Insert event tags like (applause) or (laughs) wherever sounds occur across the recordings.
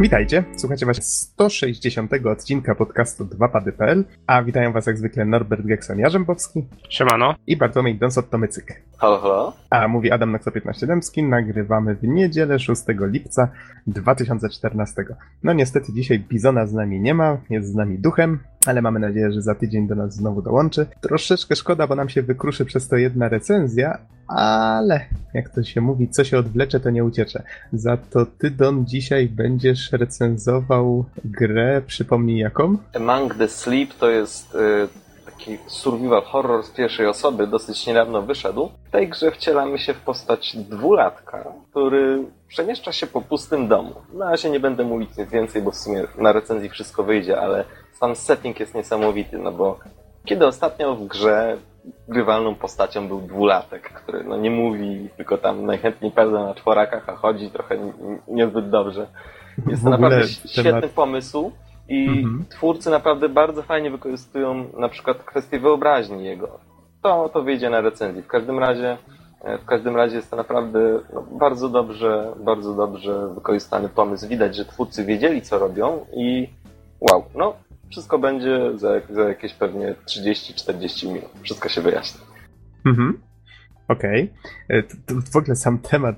Witajcie, słuchacie właśnie 160 odcinka podcastu 2pady.pl, a witają was jak zwykle Norbert Gekson-Jarzębowski Siemano. i Bartłomiej Donsot-Tomycyk. Halo, halo. A mówi Adam na 15 Dębski, nagrywamy w niedzielę 6 lipca 2014. No niestety dzisiaj Bizona z nami nie ma, jest z nami duchem, ale mamy nadzieję, że za tydzień do nas znowu dołączy. Troszeczkę szkoda, bo nam się wykruszy przez to jedna recenzja, ale jak to się mówi, co się odwlecze, to nie uciecze. Za to ty, Don, dzisiaj będziesz recenzował grę, przypomnij jaką? Among the Sleep to jest y, taki survival horror z pierwszej osoby, dosyć niedawno wyszedł. W tej grze wcielamy się w postać dwulatka, który przemieszcza się po pustym domu. Na razie nie będę mówić nic więcej, bo w sumie na recenzji wszystko wyjdzie, ale sam setting jest niesamowity, no bo kiedy ostatnio w grze grywalną postacią był dwulatek, który no nie mówi, tylko tam najchętniej pełza na czworakach, a chodzi trochę niezbyt dobrze. Jest to naprawdę świetny temat- pomysł i Mhm. twórcy naprawdę bardzo fajnie wykorzystują na przykład kwestię wyobraźni jego. To, to wyjdzie na recenzji. W każdym razie e, w każdym razie jest to naprawdę no, bardzo dobrze, bardzo dobrze wykorzystany pomysł. Widać, że twórcy wiedzieli, co robią i wow, no wszystko będzie za, za jakieś pewnie 30-40 minut. Wszystko się wyjaśni. Mhm. Okej. E, To, to w ogóle sam temat,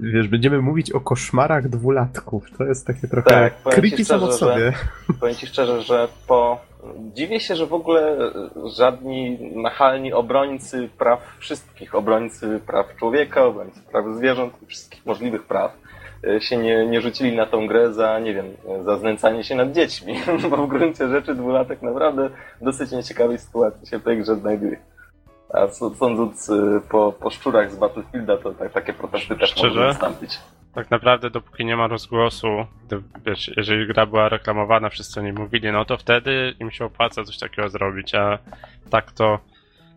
wiesz, będziemy mówić o koszmarach dwulatków. To jest takie trochę Tak, creepy samo szczerze, sobie. Powiem Ci szczerze, że po... Dziwię się, że w ogóle żadni nachalni obrońcy praw wszystkich, obrońcy praw człowieka, obrońcy praw zwierząt i wszystkich możliwych praw e, się nie, nie rzucili na tą grę za, nie wiem, za znęcanie się nad dziećmi, (laughs) bo w gruncie rzeczy dwulatek naprawdę w dosyć nieciekawej sytuacji się w tej grze znajduje. A sądząc e, po, po szczurach z Battlefielda, to tak, takie protesty też Szczerze? mogą wystąpić. Tak naprawdę dopóki nie ma rozgłosu, wiesz, jeżeli gra była reklamowana, wszyscy o niej mówili, no to wtedy im się opłaca coś takiego zrobić, a tak to...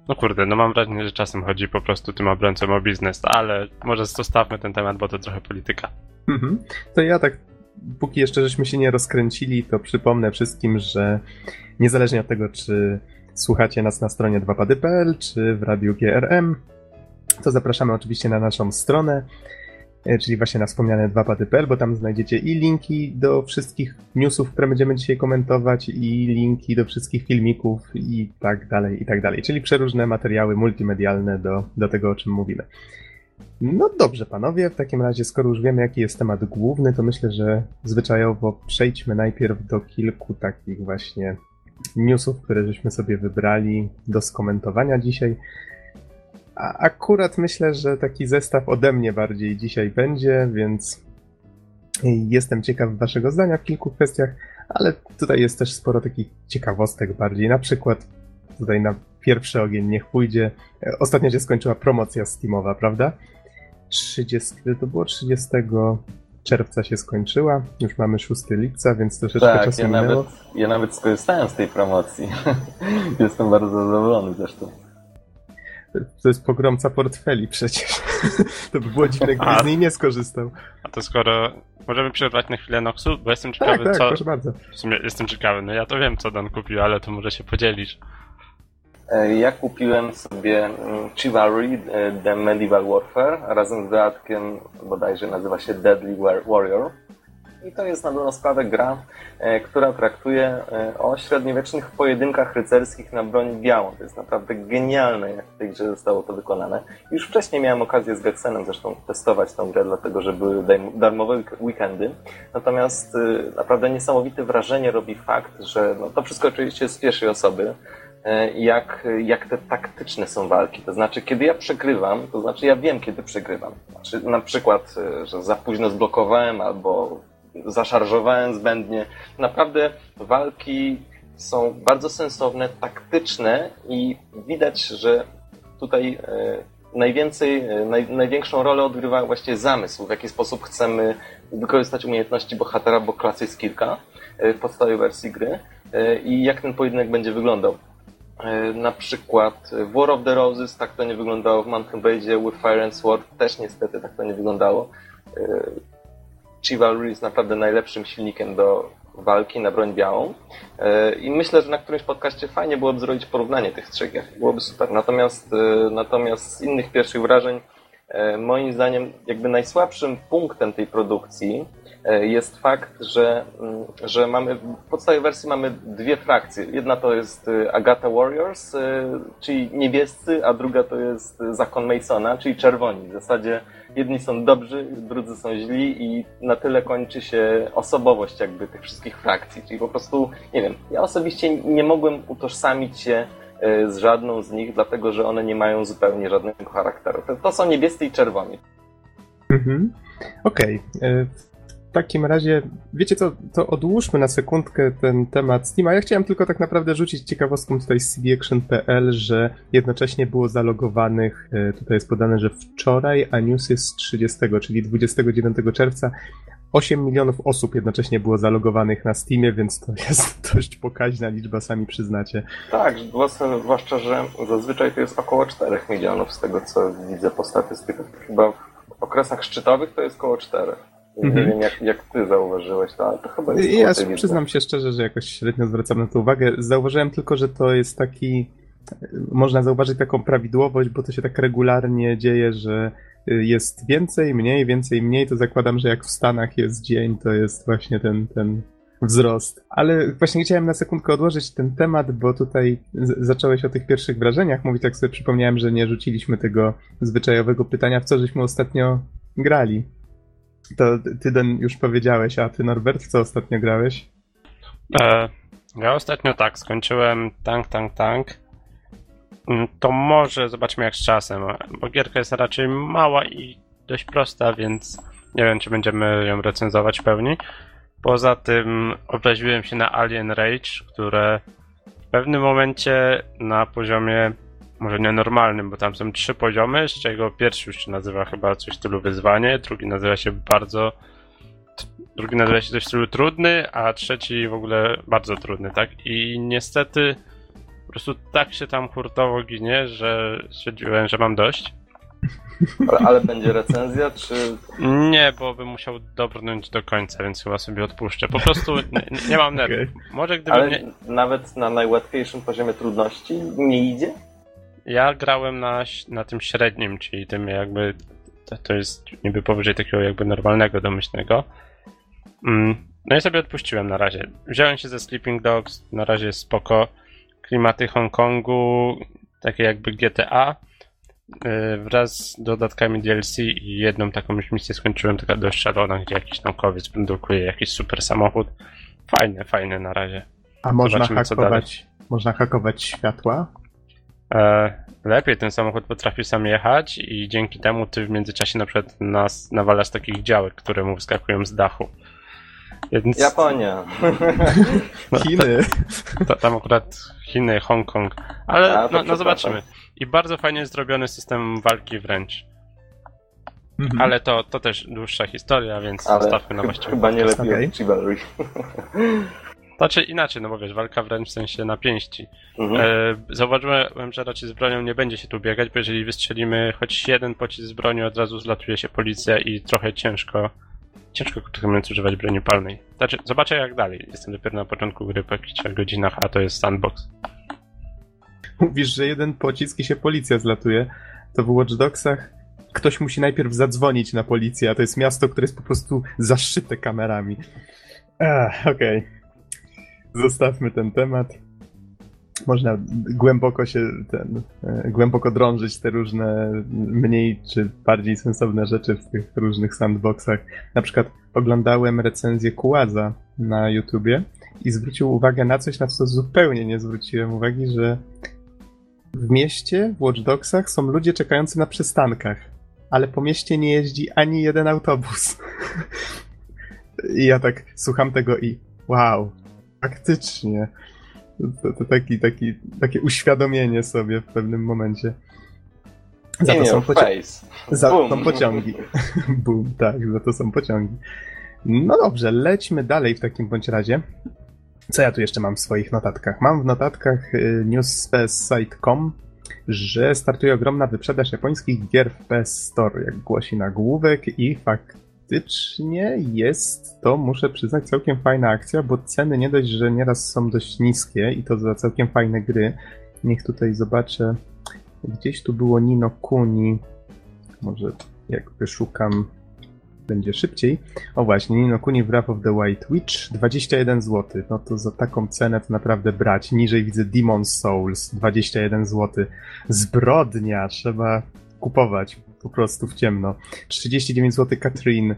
No kurde, no mam wrażenie, że czasem chodzi po prostu tym obrońcom o biznes, ale może zostawmy ten temat, bo to trochę polityka. Mhm. To ja tak, póki jeszcze żeśmy się nie rozkręcili, to przypomnę wszystkim, że niezależnie od tego, czy słuchacie nas na stronie 2pady.pl, czy w radiu GRM, to zapraszamy oczywiście na naszą stronę, e, czyli właśnie na wspomniane 2pady.pl, bo tam znajdziecie i linki do wszystkich newsów, które będziemy dzisiaj komentować, i linki do wszystkich filmików i tak dalej, i tak dalej. Czyli przeróżne materiały multimedialne do, do tego, o czym mówimy. No dobrze, panowie, w takim razie, skoro już wiemy, jaki jest temat główny, to myślę, że zwyczajowo przejdźmy najpierw do kilku takich właśnie newsów, które żeśmy sobie wybrali do skomentowania dzisiaj. A akurat myślę, że taki zestaw ode mnie bardziej dzisiaj będzie, więc jestem ciekaw waszego zdania w kilku kwestiach, ale tutaj jest też sporo takich ciekawostek bardziej. Na przykład tutaj na pierwszy ogień niech pójdzie. Ostatnio się skończyła promocja Steamowa, prawda? 30, to było 30 czerwca się skończyła, już mamy 6 lipca, więc troszeczkę Tak, czasu ja minęło. nawet, ja nawet skorzystałem z tej promocji. (laughs) Jestem bardzo zadowolony zresztą. To jest pogromca portfeli przecież. (laughs) to by było dziwne, gdyby z niej nie skorzystał. A to skoro... Możemy przerwać na chwilę Noxu, bo jestem ciekawy, Tak, tak, co... proszę bardzo. W sumie jestem ciekawy, no ja to wiem, co Dan kupił, ale to może się podzielisz. E, Ja kupiłem sobie mm, Chivalry e, The Medieval Warfare razem z dodatkiem, bodajże nazywa się Deadly War- Warrior. I to jest na dobrą sprawę gra, e, która traktuje o średniowiecznych pojedynkach rycerskich na broń białą. To jest naprawdę genialne, jak w tej grze zostało to wykonane. Już wcześniej miałem okazję z Gexenem zresztą testować tę grę, dlatego że były darmowe week- weekendy. Natomiast e, naprawdę niesamowite wrażenie robi fakt, że no, to wszystko oczywiście z pierwszej osoby, jak, jak te taktyczne są walki. To znaczy, kiedy ja przegrywam, to znaczy ja wiem, kiedy przegrywam. Znaczy, na przykład, e, że za późno zblokowałem albo zaszarżowałem zbędnie. Naprawdę walki są bardzo sensowne, taktyczne i widać, że tutaj e, najwięcej, e, naj, największą rolę odgrywa właśnie zamysł, w jaki sposób chcemy wykorzystać umiejętności bohatera, bo klas jest kilka e, w podstawie wersji gry e, i jak ten pojedynek będzie wyglądał. E, Na przykład w War of the Roses tak to nie wyglądało, w Mountain Blade'zie With Fire and Sword też niestety tak to nie wyglądało. E, Chivalry jest naprawdę najlepszym silnikiem do walki na broń białą. E, I myślę, że na którymś podcaście fajnie byłoby zrobić porównanie tych trzech gier. Byłoby super. Natomiast, e, natomiast z innych pierwszych wrażeń, e, moim zdaniem, jakby najsłabszym punktem tej produkcji e, jest fakt, że, mm, że mamy w podstawowej wersji mamy dwie frakcje. Jedna to jest e, Agatha Warriors, czyli niebiescy, a druga to jest zakon Masona, czyli czerwoni. W zasadzie jedni są dobrzy, drudzy są źli i na tyle kończy się osobowość jakby tych wszystkich frakcji. Czyli po prostu, nie wiem, ja osobiście nie mogłem utożsamić się z żadną z nich, dlatego że one nie mają zupełnie żadnego charakteru. To, to są niebiescy i czerwoni. Mhm. Okej. Okay. Takim razie, wiecie co, to odłóżmy na sekundkę ten temat Steama. Ja chciałem tylko tak naprawdę rzucić ciekawostką tutaj z cbaction.pl, że jednocześnie było zalogowanych, e, tutaj jest podane, że wczoraj, a news jest z 30, czyli 29 czerwca, 8 milionów osób jednocześnie było zalogowanych na Steamie, więc to jest (laughs) dość pokaźna liczba, sami przyznacie. Tak, zwłaszcza, że zazwyczaj to jest około 4 milionów z tego, co widzę po statystykach. Chyba w okresach szczytowych to jest około 4. Nie mhm. wiem, jak, jak ty zauważyłeś to, ale to chyba jest Ja przyznam się szczerze, że jakoś średnio zwracam na to uwagę. Zauważyłem tylko, że to jest taki... Można zauważyć taką prawidłowość, bo to się tak regularnie dzieje, że jest więcej, mniej, więcej, mniej, to zakładam, że jak w Stanach jest dzień, to jest właśnie ten, ten wzrost. Ale właśnie chciałem na sekundkę odłożyć ten temat, bo tutaj zacząłeś o tych pierwszych wrażeniach mówić, tak sobie przypomniałem, że nie rzuciliśmy tego zwyczajowego pytania, w co żeśmy ostatnio grali. To ty, Den, już powiedziałeś, a ty, Norbert, co ostatnio grałeś? E, ja ostatnio tak, skończyłem Tank, Tank, Tank. Mm, to może zobaczmy jak z czasem, bo gierka jest raczej mała i dość prosta, więc nie wiem, czy będziemy ją recenzować w pełni. Poza tym obraziłem się na Alien Rage, które w pewnym momencie na poziomie może nienormalnym, bo tam są trzy poziomy, z czego pierwszy już się nazywa chyba coś w stylu wyzwanie, drugi nazywa się bardzo drugi nazywa się coś w stylu trudny, a trzeci w ogóle bardzo trudny, tak? I niestety po prostu tak się tam hurtowo ginie, że stwierdziłem, że mam dość. Ale, ale, będzie recenzja, czy... Nie, bo bym musiał dobrnąć do końca, więc chyba sobie odpuszczę. Po prostu nie, nie mam nerwów. Okay. Może gdybym Ale nie... nawet na najłatwiejszym poziomie trudności nie idzie? Ja grałem na, na tym średnim, czyli tym jakby to jest niby powyżej takiego jakby normalnego, domyślnego. Mm, no i sobie odpuściłem na razie. Wziąłem się ze Sleeping Dogs, na razie jest spoko. Klimaty Hongkongu, takie jakby GTA, y, wraz z dodatkami DLC i jedną taką już misję skończyłem, taka dość szalona, gdzie jakiś naukowiec produkuje jakiś super samochód. Fajne, fajne na razie. A można hakować, można hakować światła? E, lepiej ten samochód potrafi sam jechać i dzięki temu ty w międzyczasie na przykład nas nawalasz takich działek, które mu wyskakują z dachu. Więc... Japonia. No, (laughs) Chiny. (laughs) To, tam akurat Chiny, Hongkong. Ale A, no, no zobaczymy. I bardzo fajnie jest zrobiony system walki wręcz. Mhm. Ale to, to też dłuższa historia, więc Ale zostawmy na właściwym Chyba nie lepiej okay. (laughs) Znaczy inaczej, no bo wiesz, walka wręcz w sensie na pięści. Mhm. E, zauważyłem, że raczej z bronią nie będzie się tu biegać, bo jeżeli wystrzelimy choć jeden pocisk z broni, od razu zlatuje się policja i trochę ciężko, ciężko krótko mówiąc używać broni palnej. Znaczy, zobaczę jak dalej. Jestem dopiero na początku gry po jakichś godzinach, a to jest sandbox. Mówisz, że jeden pocisk i się policja zlatuje. To w Watch Dogsach ktoś musi najpierw zadzwonić na policję, a to jest miasto, które jest po prostu zaszyte kamerami. Okej. Okay zostawmy ten temat. Można głęboko się ten, e, głęboko drążyć te różne mniej czy bardziej sensowne rzeczy w tych różnych sandboxach. Na przykład oglądałem recenzję Kułaza na YouTubie i zwrócił uwagę na coś, na co zupełnie nie zwróciłem uwagi, że w mieście, w Watch Dogsach są ludzie czekający na przystankach, ale po mieście nie jeździ ani jeden autobus. (laughs) I ja tak słucham tego i wow, Faktycznie. To, to taki, taki, takie uświadomienie sobie w pewnym momencie. Za to są, poci- za to pociągi. (laughs) Boom, tak, za to są pociągi. No dobrze, lećmy dalej w takim bądź razie. Co ja tu jeszcze mam w swoich notatkach? Mam w notatkach y, news z PS że startuje ogromna wyprzedaż japońskich gier w PS Store, jak głosi nagłówek i fakt faktycznie jest to, muszę przyznać, całkiem fajna akcja, bo ceny nie dość, że nieraz są dość niskie i to za całkiem fajne gry. Niech tutaj zobaczę. Gdzieś tu było Nino Kuni. Może jak wyszukam będzie szybciej. O właśnie, Nino Kuni Wrath of the White Witch 21 zł. No to za taką cenę to naprawdę brać. Niżej widzę Demon's Souls 21 zł. Zbrodnia, trzeba kupować po prostu w ciemno. 39 zł Katrin,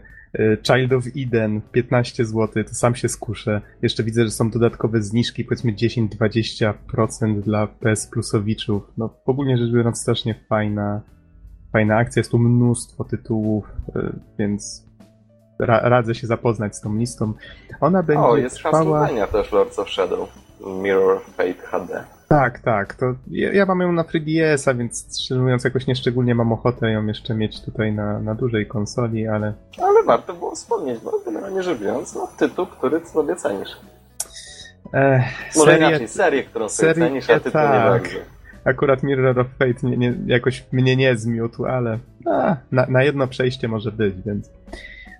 Child of Eden 15 zł, to sam się skuszę. Jeszcze widzę, że są dodatkowe zniżki, powiedzmy 10-20% dla PS Plusowiczów. No ogólnie rzecz biorąc strasznie fajna, fajna akcja, jest tu mnóstwo tytułów, y, więc ra radzę się zapoznać z tą listą. Ona będzie O, jest trwała... Castlevania też Lords of Shadow. Mirror Fate HD. Tak, tak. To ja, ja mam ją na 3DS-a, więc szczerze mówiąc jakoś nieszczególnie mam ochotę ją jeszcze mieć tutaj na, na dużej konsoli, ale Ale warto było wspomnieć, bo generalnie rzecz biorąc, no tytuł, który sobie cenisz. e, Może serię, inaczej, serię, którą sobie serię, cenisz, a tytuł tak. nie bardzo. akurat Mirror of Fate nie, nie, jakoś mnie nie zmiótł, ale a, na, na jedno przejście może być, więc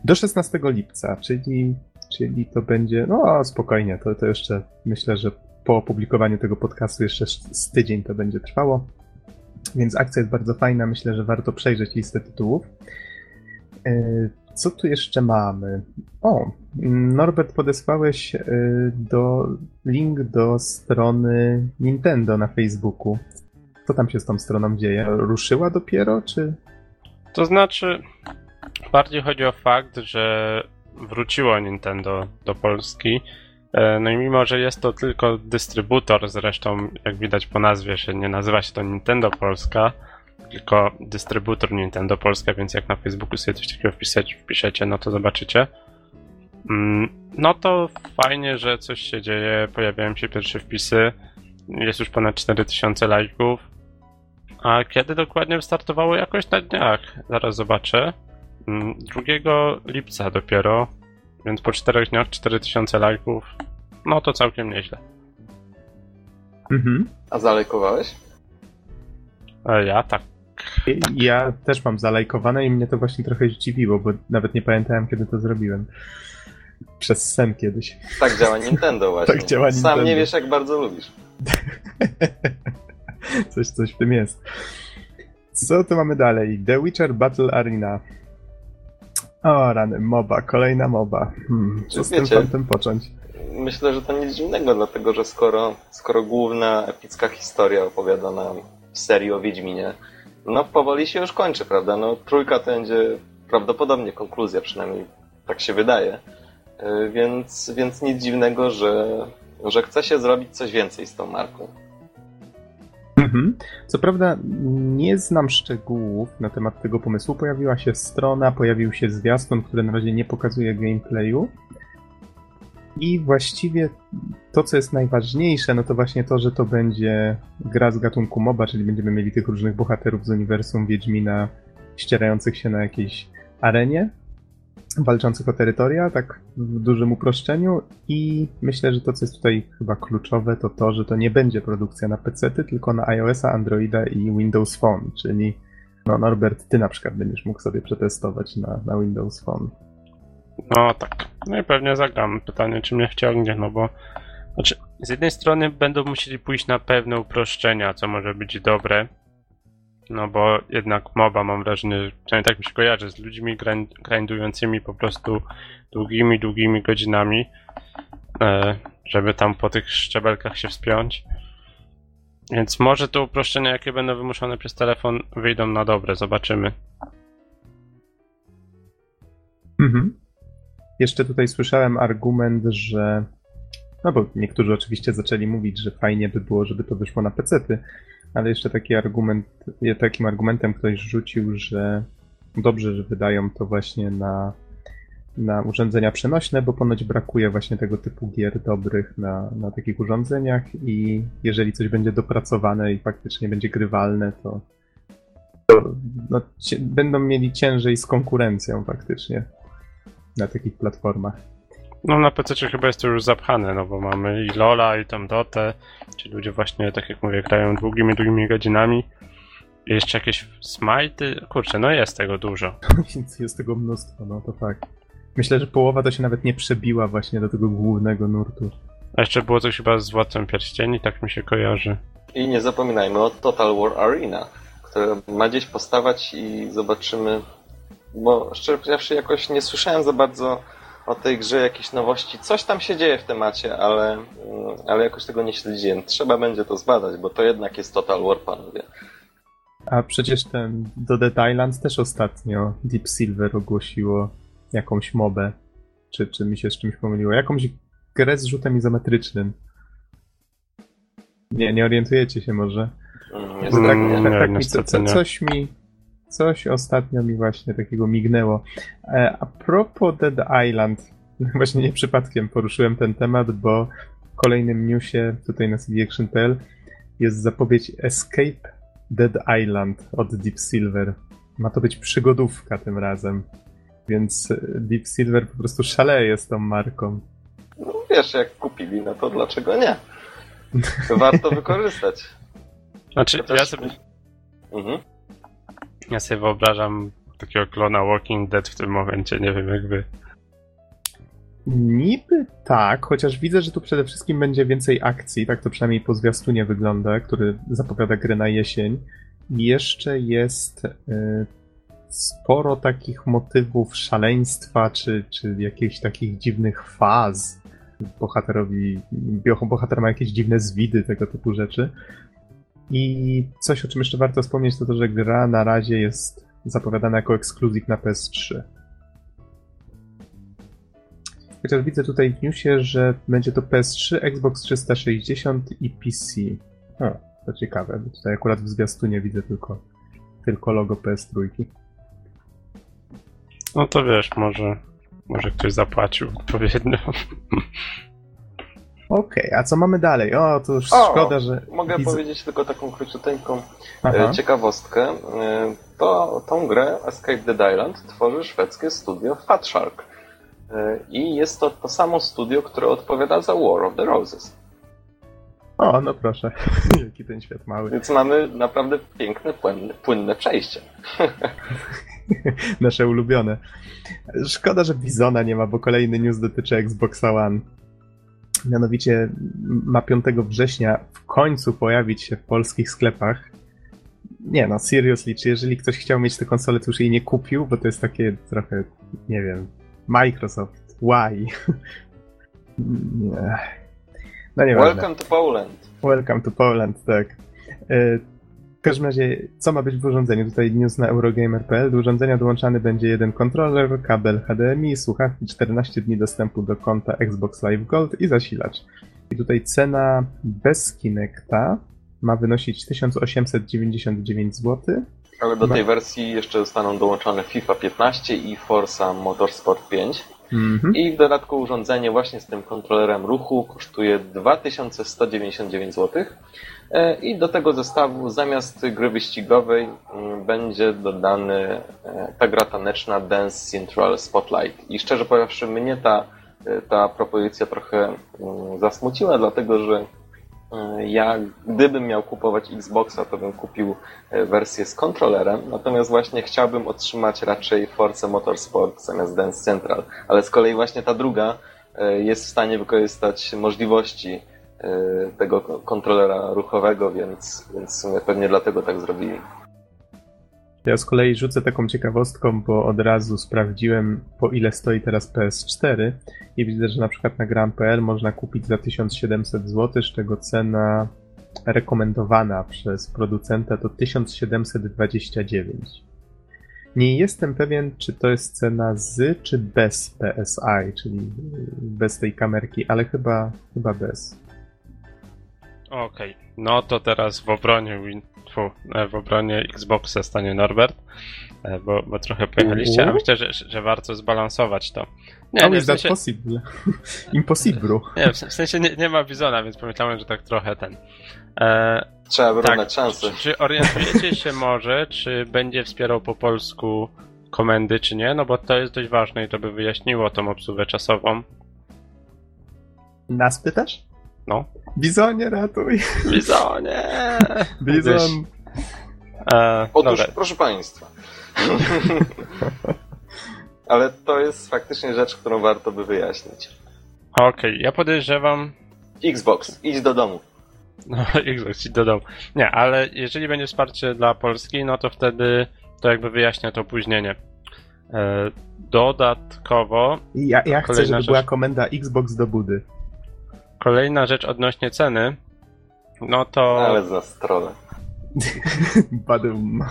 do 16 lipca, czyli, czyli to będzie, no spokojnie, to, to jeszcze myślę, że po opublikowaniu tego podcastu jeszcze z tydzień to będzie trwało. Więc akcja jest bardzo fajna, myślę, że warto przejrzeć listę tytułów. E, Co tu jeszcze mamy? O, Norbert, podesłałeś e, do, link do strony Nintendo na Facebooku. Co tam się z tą stroną dzieje? Ruszyła dopiero, czy... To znaczy, bardziej chodzi o fakt, że wróciło Nintendo do Polski. E, No i mimo, że jest to tylko dystrybutor, zresztą jak widać po nazwie, że nie nazywa się to Nintendo Polska, tylko dystrybutor Nintendo Polska, więc jak na Facebooku sobie coś takiego wpisać, wpiszecie, no to zobaczycie. Mm, No to fajnie, że coś się dzieje, pojawiają się pierwsze wpisy, jest już ponad 4000 lajków. A kiedy dokładnie wystartowało? Jakoś na dniach. Zaraz zobaczę. Mm, 2 lipca dopiero, więc po 4 dniach 4000 lajków. No to całkiem nieźle. Mhm. A zalejkowałeś? E, Ja tak. Ja też mam zalajkowane i mnie to właśnie trochę zdziwiło, bo nawet nie pamiętałem, kiedy to zrobiłem. Przez sen kiedyś. Tak działa Nintendo (laughs) właśnie. Tak działa Sam Nintendo. nie wiesz, jak bardzo lubisz. (laughs) coś, coś w tym jest. Co tu mamy dalej? The Witcher Battle Arena. O, rany, moba, kolejna moba. Hmm, co z tym fantem począć? Myślę, że to nic dziwnego, dlatego że skoro, skoro główna epicka historia opowiadana w serii o Wiedźminie, no powoli się już kończy, prawda? No trójka to będzie prawdopodobnie konkluzja, przynajmniej tak się wydaje. Yy, Więc, więc nic dziwnego, że, że chce się zrobić coś więcej z tą marką. Mhm. Co prawda nie znam szczegółów na temat tego pomysłu. Pojawiła się strona, pojawił się zwiastun, który na razie nie pokazuje gameplayu. I właściwie to, co jest najważniejsze, no to właśnie to, że to będzie gra z gatunku MOBA, czyli będziemy mieli tych różnych bohaterów z uniwersum Wiedźmina ścierających się na jakiejś arenie, walczących o terytoria, tak w dużym uproszczeniu. I myślę, że to, co jest tutaj chyba kluczowe, to to, że to nie będzie produkcja na PC, tylko na iOS-a, Androida i Windows Phone, czyli no Norbert, ty na przykład będziesz mógł sobie przetestować na, na Windows Phone. No tak. No i pewnie zagram. Pytanie, czy mnie wciągnie, no bo. Znaczy, z jednej strony będą musieli pójść na pewne uproszczenia, co może być dobre. No bo jednak MOBA mam wrażenie, że przynajmniej tak mi się kojarzy, z ludźmi grind, grindującymi po prostu długimi, długimi godzinami, e, żeby tam po tych szczebelkach się wspiąć. Więc może te uproszczenia, jakie będą wymuszone przez telefon, wyjdą na dobre, zobaczymy. Mhm. Jeszcze tutaj słyszałem argument, że. No bo niektórzy oczywiście zaczęli mówić, że fajnie by było, żeby to wyszło na pecety, ale jeszcze taki argument, takim argumentem ktoś rzucił, że dobrze, że wydają to właśnie na, na urządzenia przenośne, bo ponoć brakuje właśnie tego typu gier dobrych na, na takich urządzeniach i jeżeli coś będzie dopracowane i faktycznie będzie grywalne, to, to no, cie, będą mieli ciężej z konkurencją faktycznie na takich platformach. No na PC chyba jest to już zapchane, no bo mamy i Lola, i tam Dotę, ci ludzie właśnie, tak jak mówię, grają długimi, długimi godzinami. Jeszcze jakieś smajty, kurczę, no jest tego dużo. (laughs) Więc jest tego mnóstwo, no to fakt. Myślę, że połowa to się nawet nie przebiła właśnie do tego głównego nurtu. A jeszcze było coś chyba z Władcą Pierścieni, tak mi się kojarzy. I nie zapominajmy o Total War Arena, które ma gdzieś postawać i zobaczymy, bo szczerze powiedziawszy jakoś nie słyszałem za bardzo o tej grze jakichś nowości. Coś tam się dzieje w temacie, ale, mm, ale jakoś tego nie śledziłem. Trzeba będzie to zbadać, bo to jednak jest Total War, panowie. A przecież ten do Dead Island też ostatnio Deep Silver ogłosiło jakąś mobę. Czy, czy mi się z czymś pomyliło? Jakąś grę z rzutem izometrycznym. Nie, nie orientujecie się może. Mm, Mm, Niestety nie. nie, tak, tak co, nie. coś mi coś ostatnio mi właśnie takiego mignęło. E, a propos Dead Island, (laughs) właśnie nie przypadkiem poruszyłem ten temat, bo w kolejnym newsie tutaj na cdaction.pl jest zapowiedź Escape Dead Island od Deep Silver. Ma to być przygodówka tym razem. Więc Deep Silver po prostu szaleje z tą marką. No wiesz, jak kupili, no to dlaczego nie? Warto (laughs) wykorzystać. Znaczy, To ja sobie, Mhm. Ja sobie wyobrażam takiego klona Walking Dead w tym momencie, nie wiem jak wy. Niby tak, chociaż widzę, że tu przede wszystkim będzie więcej akcji, tak to przynajmniej po zwiastunie wygląda, który zapowiada grę na jesień. I jeszcze jest y, sporo takich motywów szaleństwa, czy, czy jakichś takich dziwnych faz. Bohaterowi, bohater ma jakieś dziwne zwidy, tego typu rzeczy. I coś, o czym jeszcze warto wspomnieć, to to, że gra na razie jest zapowiadana jako ekskluzyw na PS3. Chociaż widzę tutaj w newsie, że będzie to PS3, Xbox 360 i PC. O, to ciekawe. bo Tutaj akurat w zwiastunie widzę tylko, tylko logo PS3. No to wiesz, może, może ktoś zapłacił odpowiednio. Okej, a co mamy dalej? O, to już O, szkoda, że... Mogę widzę- powiedzieć tylko taką króciuteńką Aha. e, ciekawostkę. E, To tą grę Escape the Island tworzy szwedzkie studio Fat Shark. E, I jest to to samo studio, które odpowiada za War of the Roses. O, no proszę. (laughs) Jaki ten świat mały. Więc mamy naprawdę piękne, płynne, płynne przejście. (laughs) Nasze ulubione. Szkoda, że Bizona nie ma, bo kolejny news dotyczy Xboxa One. Mianowicie ma 5 września w końcu pojawić się w polskich sklepach. Nie no, seriously, czy jeżeli ktoś chciał mieć tę konsolę, to już jej nie kupił, bo to jest takie trochę, nie wiem, Microsoft, why? (laughs) nie. No nie Welcome to Poland. Welcome to Poland, tak. W każdym razie, co ma być w urządzeniu? Tutaj news na Eurogamer.pl. Do urządzenia dołączany będzie jeden kontroler, kabel HDMI, słuchawki, 14 dni dostępu do konta Xbox Live Gold i zasilacz. I tutaj cena bez Kinecta ma wynosić 1899 zł. Ale do Ma- tej wersji jeszcze zostaną dołączone FIFA 15 i Forza Motorsport 5. Mhm. I w dodatku urządzenie właśnie z tym kontrolerem ruchu kosztuje 2199 zł. E, I do tego zestawu zamiast gry wyścigowej będzie dodany e, ta gra taneczna Dance Central Spotlight. I szczerze powiedziawszy, mnie ta, e, ta propozycja trochę zasmuciła, dlatego że ja, gdybym miał kupować Xboxa, to bym kupił wersję z kontrolerem, natomiast właśnie chciałbym otrzymać raczej Forza Motorsport zamiast Dance Central. Ale z kolei właśnie ta druga jest w stanie wykorzystać możliwości tego ko- kontrolera ruchowego, więc, więc w sumie pewnie dlatego tak zrobili. Ja z kolei rzucę taką ciekawostką, bo od razu sprawdziłem, po ile stoi teraz PS4 i widzę, że na przykład na gram.pl można kupić za 1700 zł, z czego cena rekomendowana przez producenta to 1729. Nie jestem pewien, czy to jest cena z, czy bez PSI, czyli bez tej kamerki, ale chyba, chyba bez. Okej, no to teraz w obronie Win... Fu, e, w obronie Xboxa stanie Norbert, e, bo, bo trochę pojechaliście, a myślę, że, że warto zbalansować to. Nie, (laughs) nie, w sensie, possible? Impossible. nie, w sensie nie, nie ma Bizona, więc pomyślałem, że tak trochę ten. E, Trzeba wyrównać tak, szanse. czy, czy orientujecie się (laughs) może, czy będzie wspierał po polsku komendy, czy nie? No bo to jest dość ważne i to by wyjaśniło tą obsługę czasową. Nas pytasz? No. Bizonie, ratuj! Bizonie! (laughs) Bizon! E, Otóż, dobra, proszę Państwa. (laughs) Ale to jest faktycznie rzecz, którą warto by wyjaśnić. okej, ja podejrzewam, Xbox, idź do domu. No, (laughs) Xbox ci dodał. Nie, ale jeżeli będzie wsparcie dla Polski, no to wtedy to jakby wyjaśnia to opóźnienie. E, dodatkowo. Ja, ja chcę, żeby rzecz, była komenda Xbox do budy. Kolejna rzecz odnośnie ceny. No to. Ale za stronę. (laughs) Badum.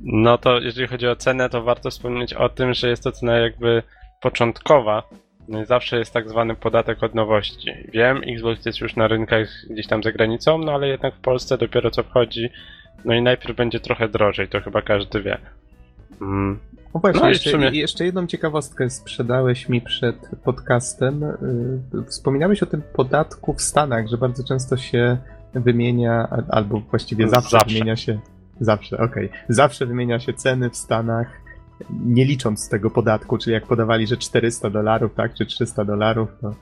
No to jeżeli chodzi o cenę, to warto wspomnieć o tym, że jest to cena jakby początkowa. No i zawsze jest tak zwany podatek od nowości. Wiem, Xbox jest już na rynkach gdzieś tam za granicą, no ale jednak w Polsce dopiero co wchodzi. No i najpierw będzie trochę drożej, to chyba każdy wie. Mm. No właśnie, no jeszcze, sumie... jeszcze jedną ciekawostkę sprzedałeś mi przed podcastem. Y, wspominałeś o tym podatku w Stanach, że bardzo często się wymienia, albo właściwie zawsze, zawsze. wymienia się. Zawsze, okej. Okay. Zawsze wymienia się ceny w Stanach, nie licząc tego podatku, czyli jak podawali, że 400 dolarów, tak, czy 300 dolarów, to.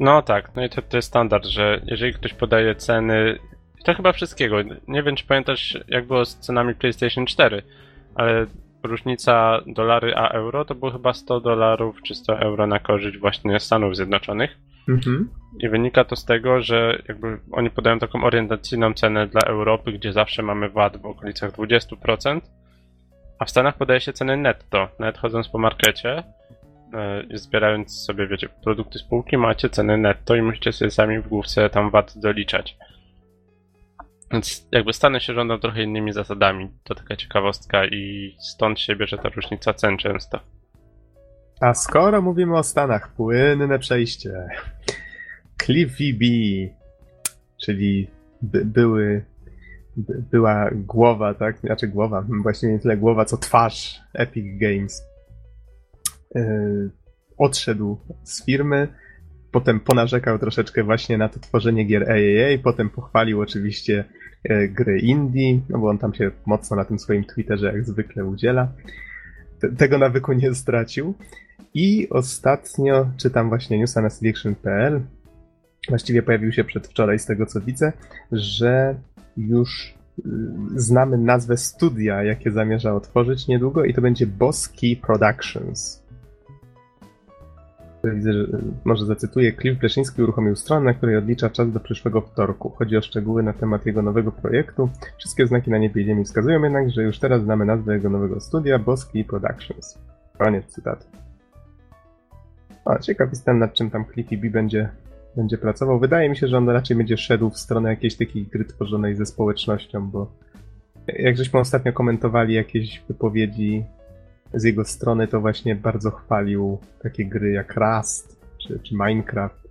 No tak, no i to, to jest standard, że jeżeli ktoś podaje ceny, to chyba wszystkiego. Nie wiem, czy pamiętasz, jak było z cenami PlayStation 4, ale różnica dolary a euro to było chyba 100 dolarów czy 100 euro na korzyść właśnie Stanów Zjednoczonych. Mhm. I wynika to z tego, że jakby oni podają taką orientacyjną cenę dla Europy, gdzie zawsze mamy VAT w okolicach 20%, a w Stanach podaje się ceny netto. Nawet chodząc po markecie, yy, zbierając sobie, wiecie, produkty spółki, macie ceny netto i musicie sobie sami w główce tam VAT doliczać. Więc jakby Stany się rządzą trochę innymi zasadami. To taka ciekawostka i stąd się bierze ta różnica cen często. A skoro mówimy o Stanach, płynne przejście. Cliffy B, czyli by, były, by, była głowa, tak? Znaczy głowa, właściwie nie tyle głowa, co twarz Epic Games. Yy, odszedł z firmy, potem ponarzekał troszeczkę właśnie na to tworzenie gier AAA, potem pochwalił oczywiście e, gry indie, no bo on tam się mocno na tym swoim Twitterze jak zwykle udziela. Tego nawyku nie stracił. I ostatnio czytam właśnie newsa na selection.pl, właściwie pojawił się przedwczoraj z tego co widzę, że już y, znamy nazwę studia, jakie zamierza otworzyć niedługo i to będzie Boski Productions. Widzę, że może zacytuję. Cliff Bleszyński uruchomił stronę, na której odlicza czas do przyszłego wtorku. Chodzi o szczegóły na temat jego nowego projektu. Wszystkie znaki na niebie i ziemi wskazują jednak, że już teraz znamy nazwę jego nowego studia Boski Productions. Koniec cytatu. A, ciekaw jestem nad czym tam Cliffy B będzie, będzie pracował. Wydaje mi się, że on raczej będzie szedł w stronę jakiejś takiej gry tworzonej ze społecznością, bo jak żeśmy ostatnio komentowali jakieś wypowiedzi z jego strony, to właśnie bardzo chwalił takie gry jak Rust czy, czy Minecraft.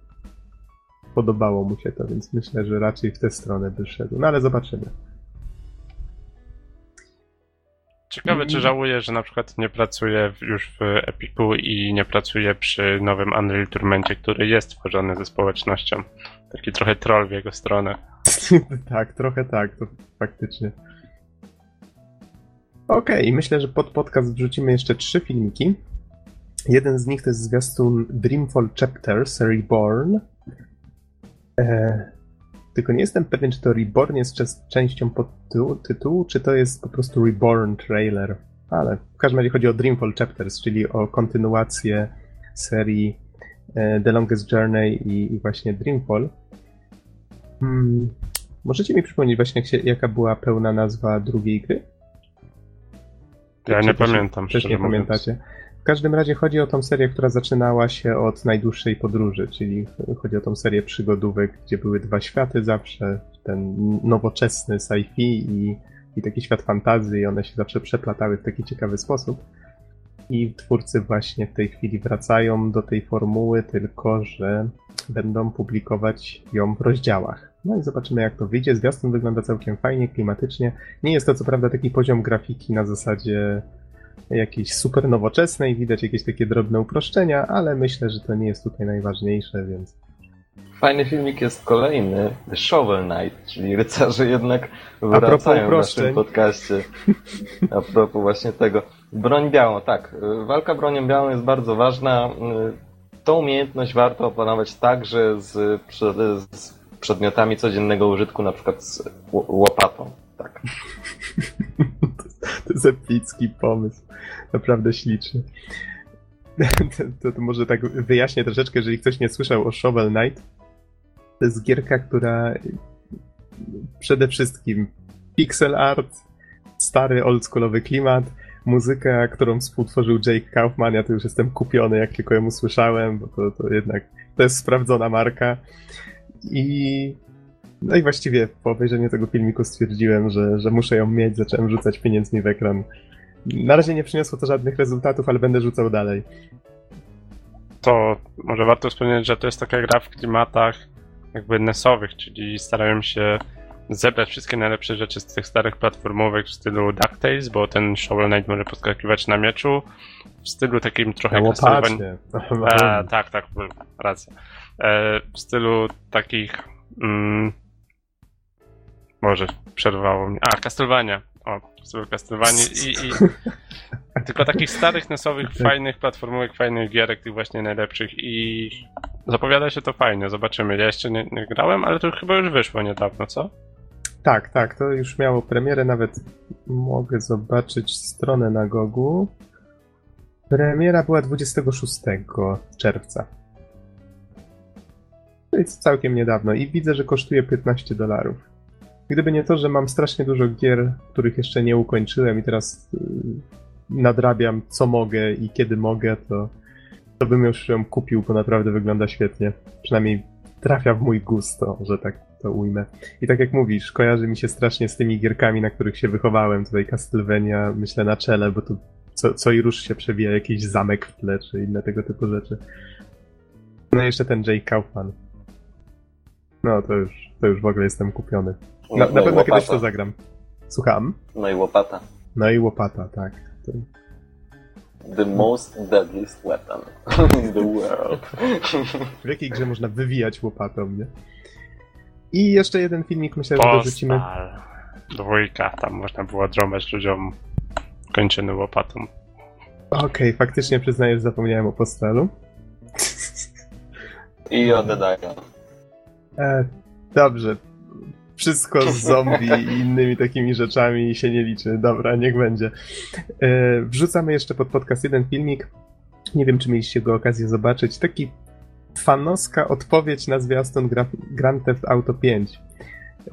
Podobało mu się to, więc myślę, że raczej w tę stronę by szedł. No ale zobaczymy. Ciekawe, czy żałuje, że na przykład nie pracuje już w Epiku i nie pracuje przy nowym Unreal Tourmentie, który jest tworzony ze społecznością. Taki trochę troll w jego stronę. (laughs) tak, trochę tak, to faktycznie. Okej, okay, myślę, że pod podcast wrzucimy jeszcze trzy filmiki. Jeden z nich to jest zwiastun Dreamfall Chapters Reborn. E, tylko nie jestem pewien, czy to Reborn jest częścią tytułu, czy to jest po prostu Reborn trailer. Ale w każdym razie chodzi o Dreamfall Chapters, czyli o kontynuację serii e, The Longest Journey i, i właśnie Dreamfall. Hmm. Możecie mi przypomnieć właśnie, jak się, jaka była pełna nazwa drugiej gry? Ja nie pamiętam. Też nie mówiąc. pamiętacie. W każdym razie chodzi o tą serię, która zaczynała się od najdłuższej podróży, czyli chodzi o tą serię przygodówek, gdzie były dwa światy zawsze, ten nowoczesny sci-fi i, i taki świat fantazji i one się zawsze przeplatały w taki ciekawy sposób. I twórcy właśnie w tej chwili wracają do tej formuły, tylko że będą publikować ją w rozdziałach. No i zobaczymy jak to wyjdzie. Zwiastun wygląda całkiem fajnie, klimatycznie. Nie jest to co prawda taki poziom grafiki na zasadzie jakiejś super nowoczesnej, widać jakieś takie drobne uproszczenia, ale myślę, że to nie jest tutaj najważniejsze, więc... Fajny filmik jest kolejny, The Shovel Knight, czyli rycerze jednak wracają w naszym podcaście. A propos właśnie tego. Broń białą, tak. Walka bronią białą jest bardzo ważna. Tą umiejętność warto opanować także z, z przedmiotami codziennego użytku, na przykład z łopatą. Tak. (laughs) to jest epicki pomysł. Naprawdę śliczny. (laughs) To, to, może tak wyjaśnię troszeczkę, jeżeli ktoś nie słyszał o Shovel Knight. To jest gierka, która przede wszystkim pixel art, stary oldschoolowy klimat, muzyka, którą współtworzył Jake Kaufman, ja to już jestem kupiony, jak tylko ją usłyszałem, bo to, to jednak to jest sprawdzona marka. I no i właściwie po obejrzeniu tego filmiku stwierdziłem, że, że muszę ją mieć, zacząłem rzucać pieniędzmi w ekran. Na razie nie przyniosło to żadnych rezultatów, ale będę rzucał dalej. To może warto wspomnieć, że to jest taka gra w klimatach jakby NES-owych, czyli starają się zebrać wszystkie najlepsze rzeczy z tych starych platformówek w stylu DuckTales, bo ten Shovel Knight może podskakiwać na mieczu, w stylu takim trochę Castlevania- (laughs) tak, tak, racja. E, w stylu takich. Mm, może przerwało mnie. A, Castlevania. O, w stylu Castlevania i, i (laughs) tylko takich starych nesowych, Tak. fajnych platformówek, fajnych gierek, tych właśnie najlepszych i zapowiada się to fajnie, zobaczymy. Ja jeszcze nie, nie grałem, ale to chyba już wyszło niedawno, co? Tak, tak, to już miało premierę, nawet mogę zobaczyć stronę na Gogu. Premiera była 26 czerwca. To jest całkiem niedawno i widzę, że kosztuje 15 dolarów. Gdyby nie to, że mam strasznie dużo gier, których jeszcze nie ukończyłem i teraz yy, nadrabiam co mogę i kiedy mogę, to, to bym już ją kupił, bo naprawdę wygląda świetnie. Przynajmniej trafia w mój gust, to, że tak to ujmę. I tak jak mówisz, kojarzy mi się strasznie z tymi gierkami, na których się wychowałem. Tutaj Castlevania, myślę na czele, bo tu co, co i rusz się przewija jakiś zamek w tle, czy inne tego typu rzeczy. No i jeszcze ten Jay Kaufman. No to już, to już w ogóle jestem kupiony. Na, No na pewno łopata. kiedyś to zagram. Słucham? No i łopata. No i łopata, tak. To... The most deadliest weapon in the world. W jakiej grze można wywijać łopatą, nie? I jeszcze jeden filmik myślę, że dorzucimy. Dwójka, tam można było drąbać ludziom kończyny łopatą. Okej, faktycznie przyznaję, że zapomniałem o postalu. I oddaję. E, dobrze. Wszystko z zombie i (laughs) innymi takimi rzeczami się nie liczy. Dobra, niech będzie. E, wrzucamy jeszcze pod podcast jeden filmik. Nie wiem, czy mieliście go okazję zobaczyć. Taki fanowska odpowiedź na zwiastun Gra- Grand Theft Auto 5.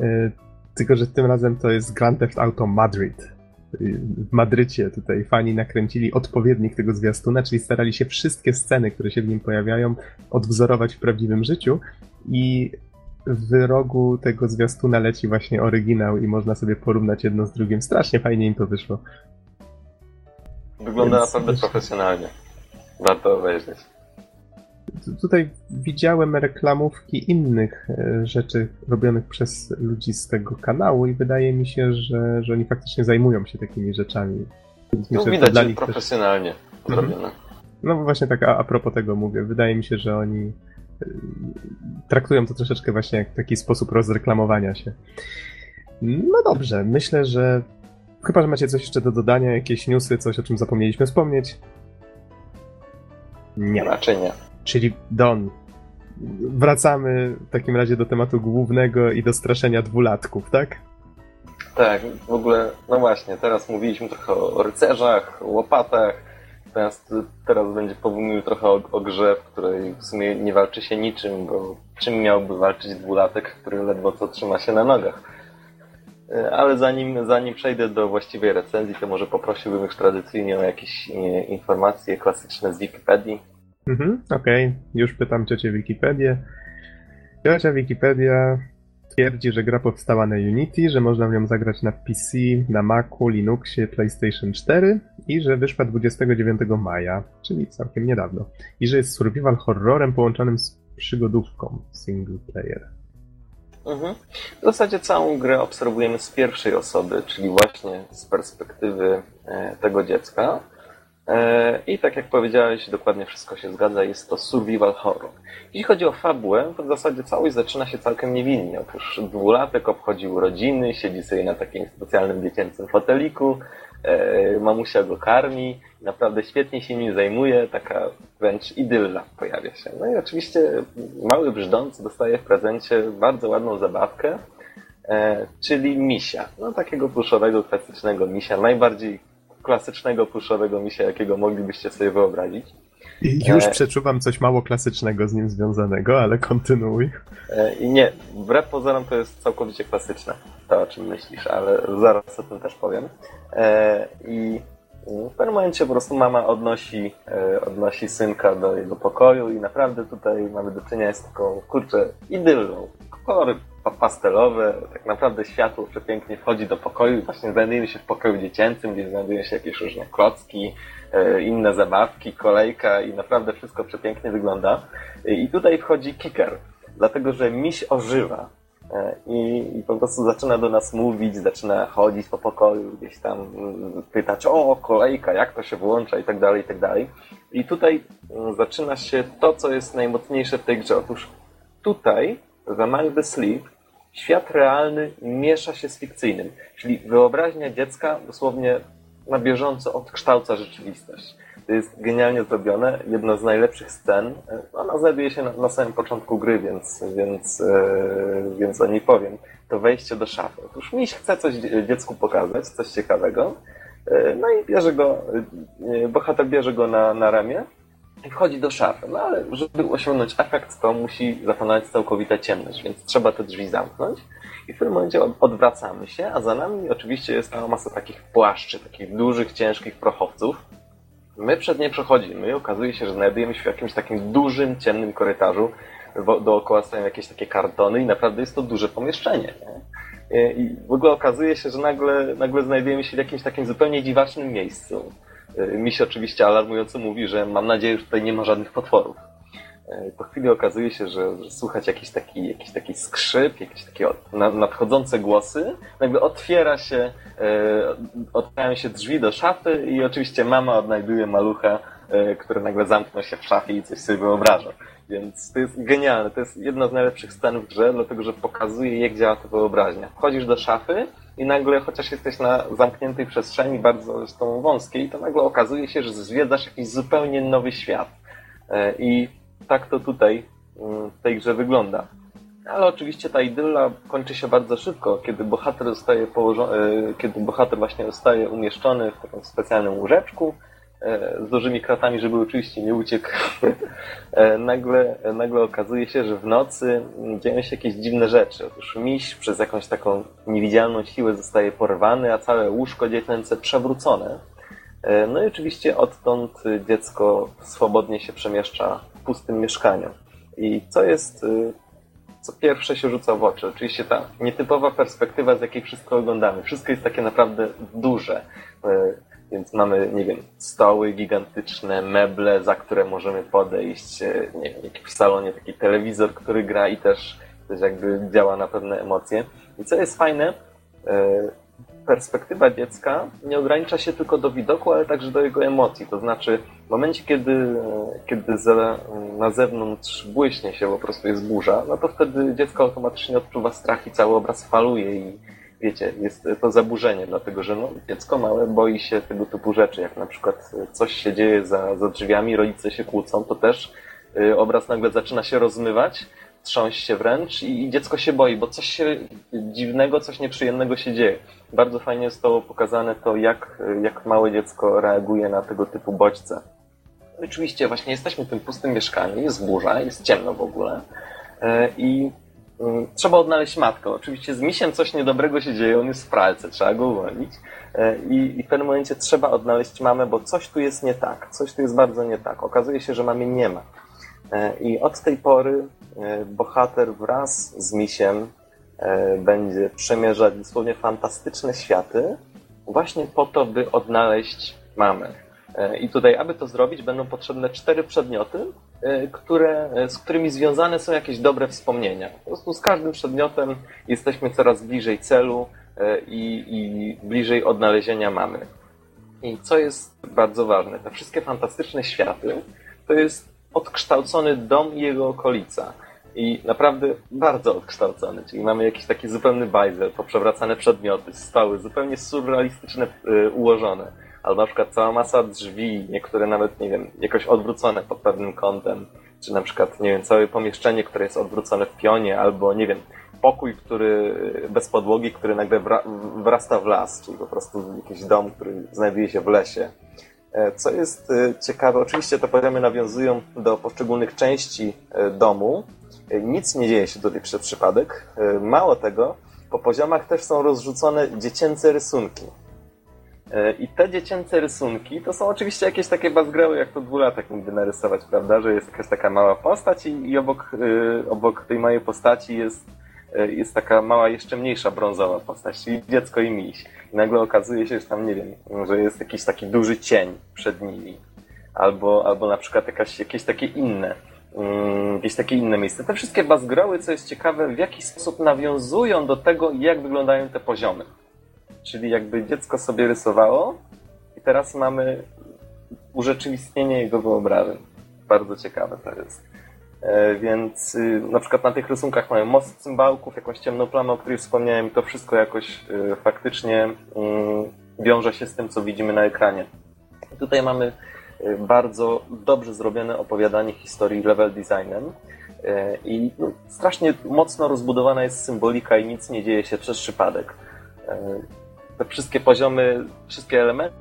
E, tylko, że tym razem to jest Grand Theft Auto Madrid. W Madrycie tutaj fani nakręcili odpowiednik tego zwiastuna, czyli starali się wszystkie sceny, które się w nim pojawiają, odwzorować w prawdziwym życiu i w rogu tego zwiastuna leci właśnie oryginał i można sobie porównać jedno z drugim. Strasznie fajnie im to wyszło. Wygląda Więc- naprawdę profesjonalnie. Warto obejrzeć. Tu- Tutaj widziałem reklamówki innych e, rzeczy robionych przez ludzi z tego kanału i wydaje mi się, że, że oni faktycznie zajmują się takimi rzeczami. Więc myślę, to widać, że nich też... profesjonalnie zrobione. No właśnie tak, a, a propos tego mówię, wydaje mi się, że oni traktują to troszeczkę właśnie jak taki sposób rozreklamowania się. No dobrze, myślę, że chyba, że macie coś jeszcze do dodania, jakieś newsy, coś o czym zapomnieliśmy wspomnieć. Nie. Raczej nie. Czyli Don. Wracamy w takim razie do tematu głównego i do straszenia dwulatków, tak? Tak, w ogóle, no właśnie, teraz mówiliśmy trochę o rycerzach, łopatach, teraz, teraz będzie powiem trochę o, o grze, w której w sumie nie walczy się niczym, bo czym miałby walczyć dwulatek, który ledwo co trzyma się na nogach. E, Ale zanim, zanim przejdę do właściwej recenzji, to może poprosiłbym już tradycyjnie o jakieś e, informacje klasyczne z Wikipedii. Mhm, okej. Już pytam ciocię Wikipedię. Ciocia Wikipedia twierdzi, że gra powstała na Unity, że można w nią zagrać na PC, na Macu, Linuxie, PlayStation 4 i że wyszła 29 maja, czyli całkiem niedawno. I że jest survival horrorem połączonym z przygodówką single player. Mhm. W zasadzie całą grę obserwujemy z pierwszej osoby, czyli właśnie z perspektywy e, tego dziecka. E, I tak jak powiedziałeś, dokładnie wszystko się zgadza, jest to survival horror. Jeśli chodzi o fabułę, to w zasadzie całość zaczyna się całkiem niewinnie. Otóż dwulatek obchodzi urodziny, siedzi sobie na takim specjalnym dziecięcym foteliku, e, mamusia go karmi, naprawdę świetnie się nim zajmuje, taka wręcz idylla pojawia się. No i oczywiście mały brzdąc dostaje w prezencie bardzo ładną zabawkę, e, czyli misia. No takiego pluszowego, klasycznego misia, najbardziej klasycznego pluszowego misia, jakiego moglibyście sobie wyobrazić. I już E. przeczuwam coś mało klasycznego z nim związanego, ale kontynuuj. E, nie, wbrew pozorom to jest całkowicie klasyczne, to o czym myślisz, ale zaraz o tym też powiem. E, I W pewnym momencie po prostu mama odnosi, e, odnosi synka do jego pokoju i naprawdę tutaj mamy do czynienia z taką, kurczę, idyllą. Kolory pastelowe, tak naprawdę światło przepięknie wchodzi do pokoju. Właśnie znajdujemy się w pokoju dziecięcym, gdzie znajdują się jakieś różne klocki, e, inne zabawki, kolejka i naprawdę wszystko przepięknie wygląda. I tutaj wchodzi kicker, dlatego że miś ożywa. E, I, I, po prostu zaczyna do nas mówić, zaczyna chodzić po pokoju, gdzieś tam mm, pytać, o, kolejka, jak to się włącza i tak dalej, i tak dalej. I tutaj mm, zaczyna się to, co jest najmocniejsze w tej grze. Otóż tutaj, w Among the Sleep, świat realny miesza się z fikcyjnym. Czyli wyobraźnia dziecka dosłownie na bieżąco odkształca rzeczywistość. To jest genialnie zrobione, jedna z najlepszych scen. Ona znajduje się na, na samym początku gry, więc, więc, yy, więc o niej powiem. To wejście do szafy. Otóż miś chce coś dziecku pokazać, coś ciekawego. Yy, no i bierze go, yy, bohater bierze go na, na ramię i wchodzi do szafy. No ale żeby osiągnąć efekt, to musi zapanować całkowita ciemność, więc trzeba te drzwi zamknąć. I w tym momencie odwracamy się, a za nami oczywiście jest cała masa takich płaszczy, takich dużych, ciężkich prochowców. My przed nie przechodzimy i okazuje się, że znajdujemy się w jakimś takim dużym, ciemnym korytarzu. Dookoła stoją jakieś takie kartony i naprawdę jest to duże pomieszczenie. Nie? I w ogóle okazuje się, że nagle, nagle znajdujemy się w jakimś takim zupełnie dziwacznym miejscu. Mi się oczywiście alarmująco mówi, że mam nadzieję, że tutaj nie ma żadnych potworów. E, po chwili okazuje się, że, że słychać jakiś taki, jakiś taki skrzyp, jakieś takie nadchodzące głosy. Nagle otwiera się, e, otwierają się drzwi do szafy i oczywiście mama odnajduje malucha, e, który nagle zamknął się w szafie i coś sobie wyobraża. Więc to jest genialne. To jest jedna z najlepszych scen w grze, dlatego że pokazuje, jak działa ta wyobraźnia. Wchodzisz do szafy i nagle, chociaż jesteś na zamkniętej przestrzeni, bardzo zresztą wąskiej, to nagle okazuje się, że zwiedzasz jakiś zupełnie nowy świat. I tak to tutaj mm, w tej grze wygląda. Ale oczywiście ta idylla kończy się bardzo szybko, kiedy bohater zostaje położony, e, kiedy bohater właśnie zostaje umieszczony w takim specjalnym łóżeczku e, z dużymi kratami, żeby oczywiście nie uciekł. E, nagle, nagle okazuje się, że w nocy dzieją się jakieś dziwne rzeczy. Otóż miś przez jakąś taką niewidzialną siłę zostaje porwany, a całe łóżko dziecięce przewrócone. No i oczywiście odtąd dziecko swobodnie się przemieszcza pustym mieszkaniu. I co jest, co pierwsze się rzuca w oczy? Oczywiście ta nietypowa perspektywa, z jakiej wszystko oglądamy. Wszystko jest takie naprawdę duże. Więc mamy, nie wiem, stoły gigantyczne, meble, za które możemy podejść, y, nie wiem, w salonie taki telewizor, który gra i też, też jakby działa na pewne emocje. I co jest fajne, perspektywa dziecka nie ogranicza się tylko do widoku, ale także do jego emocji. To znaczy, w momencie, kiedy, kiedy na zewnątrz błyśnie się, po prostu jest burza, no to wtedy dziecko automatycznie odczuwa strach i cały obraz faluje i wiecie, jest to zaburzenie, dlatego że no, dziecko małe boi się tego typu rzeczy. Jak na przykład coś się dzieje za, za drzwiami, rodzice się kłócą, to też y, obraz nagle zaczyna się rozmywać, trząść się wręcz i dziecko się boi, bo coś się dziwnego, coś nieprzyjemnego się dzieje. Bardzo fajnie to pokazane to, jak, jak małe dziecko reaguje na tego typu bodźce. Oczywiście właśnie jesteśmy w tym pustym mieszkaniu, jest burza, jest ciemno w ogóle e, i trzeba odnaleźć matkę. Oczywiście z misiem coś niedobrego się dzieje, on jest w pralce, trzeba go uwolnić e, i, i w pewnym momencie trzeba odnaleźć mamę, bo coś tu jest nie tak, coś tu jest bardzo nie tak. Okazuje się, że mamy nie ma. E, I od tej pory bohater wraz z misiem będzie przemierzać dosłownie fantastyczne światy właśnie po to, by odnaleźć mamę. E, I tutaj, aby to zrobić, będą potrzebne cztery przedmioty, e, które, e, z którymi związane są jakieś dobre wspomnienia. Po prostu z każdym przedmiotem jesteśmy coraz bliżej celu i, i bliżej odnalezienia mamy. I co jest bardzo ważne, te wszystkie fantastyczne światy to jest odkształcony dom i jego okolica. I naprawdę bardzo odkształcony, czyli mamy jakiś taki zupełny bajzel, poprzewracane przedmioty, stoły, zupełnie surrealistyczne, ułożone albo na przykład cała masa drzwi, niektóre nawet, nie wiem, jakoś odwrócone pod pewnym kątem, czy na przykład, nie wiem, całe pomieszczenie, które jest odwrócone w pionie, albo, nie wiem, pokój, który bez podłogi, który nagle wrasta w las, czyli po prostu jakiś dom, który znajduje się w lesie. E, co jest e, ciekawe, oczywiście te poziomy nawiązują do poszczególnych części e, domu. Nic nie dzieje się tutaj przez przypadek. Mało tego, po poziomach też są rozrzucone dziecięce rysunki. I te dziecięce rysunki to są oczywiście jakieś takie bazgrały, jak to dwulatek mógłby narysować, prawda? Że jest jakaś taka mała postać i, i obok, y, obok tej małej postaci jest, y, jest taka mała, jeszcze mniejsza brązowa postać, czyli dziecko i miś. I nagle okazuje się, że tam, nie wiem, że jest jakiś taki duży cień przed nimi. Albo, albo na przykład jakaś, jakieś takie inne, mm, jakieś takie inne miejsce. Te wszystkie bazgrały, co jest ciekawe, w jaki sposób nawiązują do tego, jak wyglądają te poziomy. Czyli jakby dziecko sobie rysowało i teraz mamy urzeczywistnienie jego wyobrażeń. Bardzo ciekawe to jest. E, więc y, na przykład na tych rysunkach mamy most cymbałków, jakąś ciemną plamę, o której wspomniałem i to wszystko jakoś y, faktycznie mm, wiąże się z tym, co widzimy na ekranie. Tutaj mamy y, bardzo dobrze zrobione opowiadanie historii level designem i no, strasznie mocno rozbudowana jest symbolika i nic nie dzieje się przez przypadek te wszystkie poziomy, wszystkie elementy,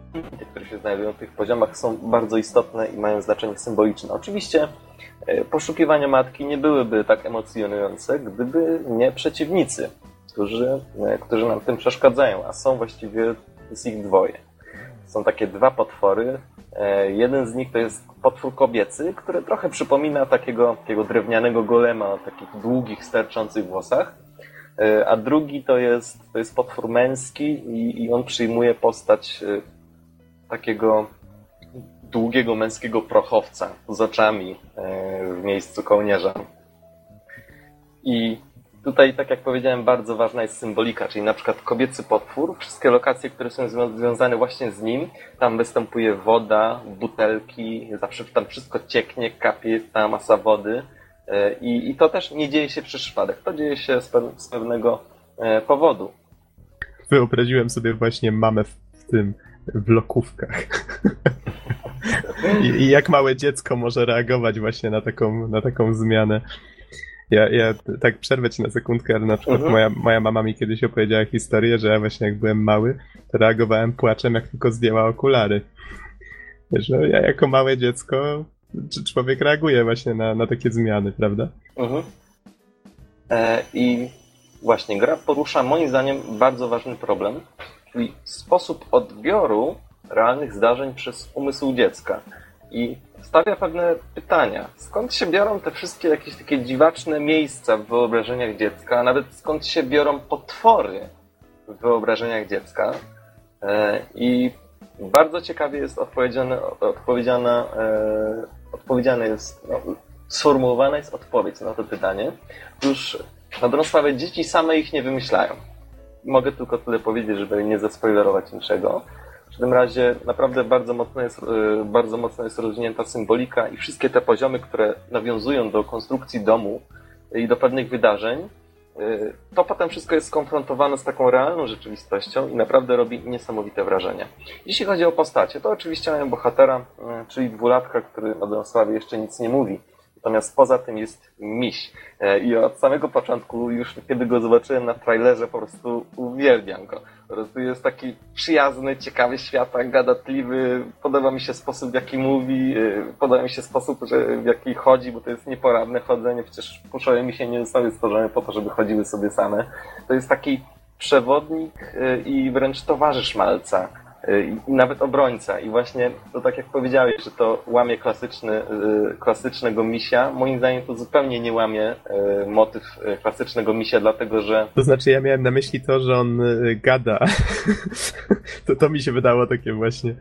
które się znajdują w tych poziomach są bardzo istotne i mają znaczenie symboliczne. Oczywiście e, poszukiwania matki nie byłyby tak emocjonujące, gdyby nie przeciwnicy, którzy, e, którzy nam tym przeszkadzają, a są właściwie z ich dwoje. Są takie dwa potwory. E, jeden z nich to jest potwór kobiecy, który trochę przypomina takiego, takiego drewnianego golema o takich długich, sterczących włosach a drugi to jest, to jest potwór męski i, i on przyjmuje postać e, takiego długiego męskiego prochowca z oczami e, w miejscu kołnierza. I tutaj, tak jak powiedziałem, bardzo ważna jest symbolika, czyli na przykład kobiecy potwór, wszystkie lokacje, które są związane właśnie z nim, tam występuje woda, butelki, zawsze tam wszystko cieknie, kapie ta masa wody. E, I, I to też nie dzieje się przez przypadek. To dzieje się z, pe z pewnego e, powodu. Wyobraziłem sobie właśnie mamę w, w tym, w lokówkach. I, I, jak małe dziecko może reagować właśnie na taką, na taką zmianę. Ja, ja tak przerwę ci na sekundkę, ale na przykład mhm. moja, moja mama mi kiedyś opowiedziała historię, że ja właśnie jak byłem mały, to reagowałem płaczem, jak tylko zdjęła okulary. Że ja jako małe dziecko czy człowiek reaguje właśnie na, na takie zmiany, prawda? Mhm. E, I właśnie gra porusza moim zdaniem bardzo ważny problem, czyli sposób odbioru realnych zdarzeń przez umysł dziecka. I stawia pewne pytania. Skąd się biorą te wszystkie jakieś takie dziwaczne miejsca w wyobrażeniach dziecka, a nawet skąd się biorą potwory w wyobrażeniach dziecka? E, I bardzo ciekawie jest odpowiedziana, e, odpowiedziane jest, no, sformułowana jest odpowiedź na to pytanie. Otóż na dobrą sprawę dzieci same ich nie wymyślają. Mogę tylko tyle powiedzieć, żeby nie zaspoilerować niczego. W każdym razie naprawdę bardzo mocno jest, e, bardzo mocno jest rozwinięta symbolika i wszystkie te poziomy, które nawiązują do konstrukcji domu i do pewnych wydarzeń, to potem wszystko jest skonfrontowane z taką realną rzeczywistością i naprawdę robi niesamowite wrażenie. Jeśli chodzi o postacie, to oczywiście mamy bohatera, e, czyli dwulatka, który o Donsławie jeszcze nic nie mówi. Natomiast poza tym jest miś. E, I od samego początku, już kiedy go zobaczyłem na trailerze, po prostu uwielbiam go. Po prostu jest taki przyjazny, ciekawy świata, gadatliwy. Podoba mi się sposób, w jaki mówi, e, podoba mi się sposób, że, w jaki chodzi, bo to jest nieporadne chodzenie. Przecież puszowe mi się nie zostały stworzone po to, żeby chodziły sobie same. To jest taki przewodnik e, i wręcz towarzysz Malca i nawet obrońca. I właśnie to tak jak powiedziałeś, że to łamie klasyczny, y, klasycznego misia, moim zdaniem to zupełnie nie łamie y, motyw y, klasycznego misia, dlatego że... To znaczy ja miałem na myśli to, że on gada. (laughs) to, to mi się wydało takie właśnie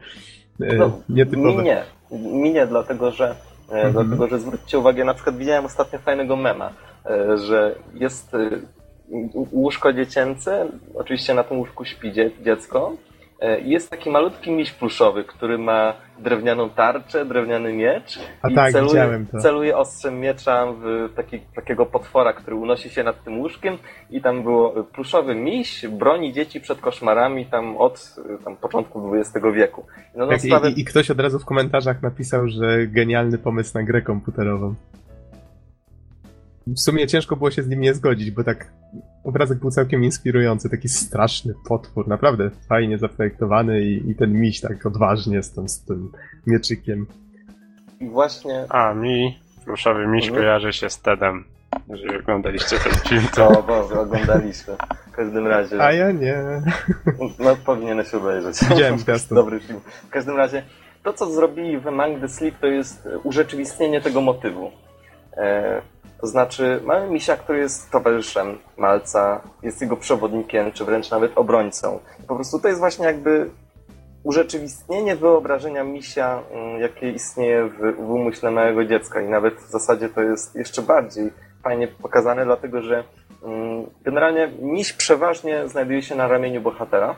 no, nietypowe. Mi nie. Mi nie, dlatego że mhm. dlatego, że zwróćcie uwagę, na przykład widziałem ostatnio fajnego mema, że jest łóżko dziecięce, oczywiście na tym łóżku śpi dziecko, jest taki malutki miś pluszowy, który ma drewnianą tarczę, drewniany miecz A i tak, celuje, celuje ostrzem miecza w taki, takiego potwora, który unosi się nad tym łóżkiem. I tam było pluszowy miś, broni dzieci przed koszmarami tam od tam, początku XX wieku. No, tak, sprawę... i, I ktoś od razu w komentarzach napisał, że genialny pomysł na grę komputerową w sumie ciężko było się z nim nie zgodzić, bo tak obrazek był całkiem inspirujący, taki straszny potwór, naprawdę fajnie zaprojektowany i, i ten miś tak odważnie z tym, z tym mieczykiem. I właśnie... A, mi pluszowy miś mhm. kojarzy się z Tedem. Jeżeli oglądaliście ten film, to... O Boże, oglądaliśmy. W każdym razie. A ja nie. No, powinieneś obejrzeć. Widziałem. (laughs) Dobry film. W każdym razie, to co zrobili w Among the Sleep to jest urzeczywistnienie tego motywu. E, to znaczy, mamy misia, który jest towarzyszem Malca, jest jego przewodnikiem, czy wręcz nawet obrońcą. Po prostu to jest właśnie jakby urzeczywistnienie wyobrażenia misia, mm, jakie istnieje w, w umyśle małego dziecka. I nawet w zasadzie to jest jeszcze bardziej fajnie pokazane, dlatego że mm, generalnie miś przeważnie znajduje się na ramieniu bohatera.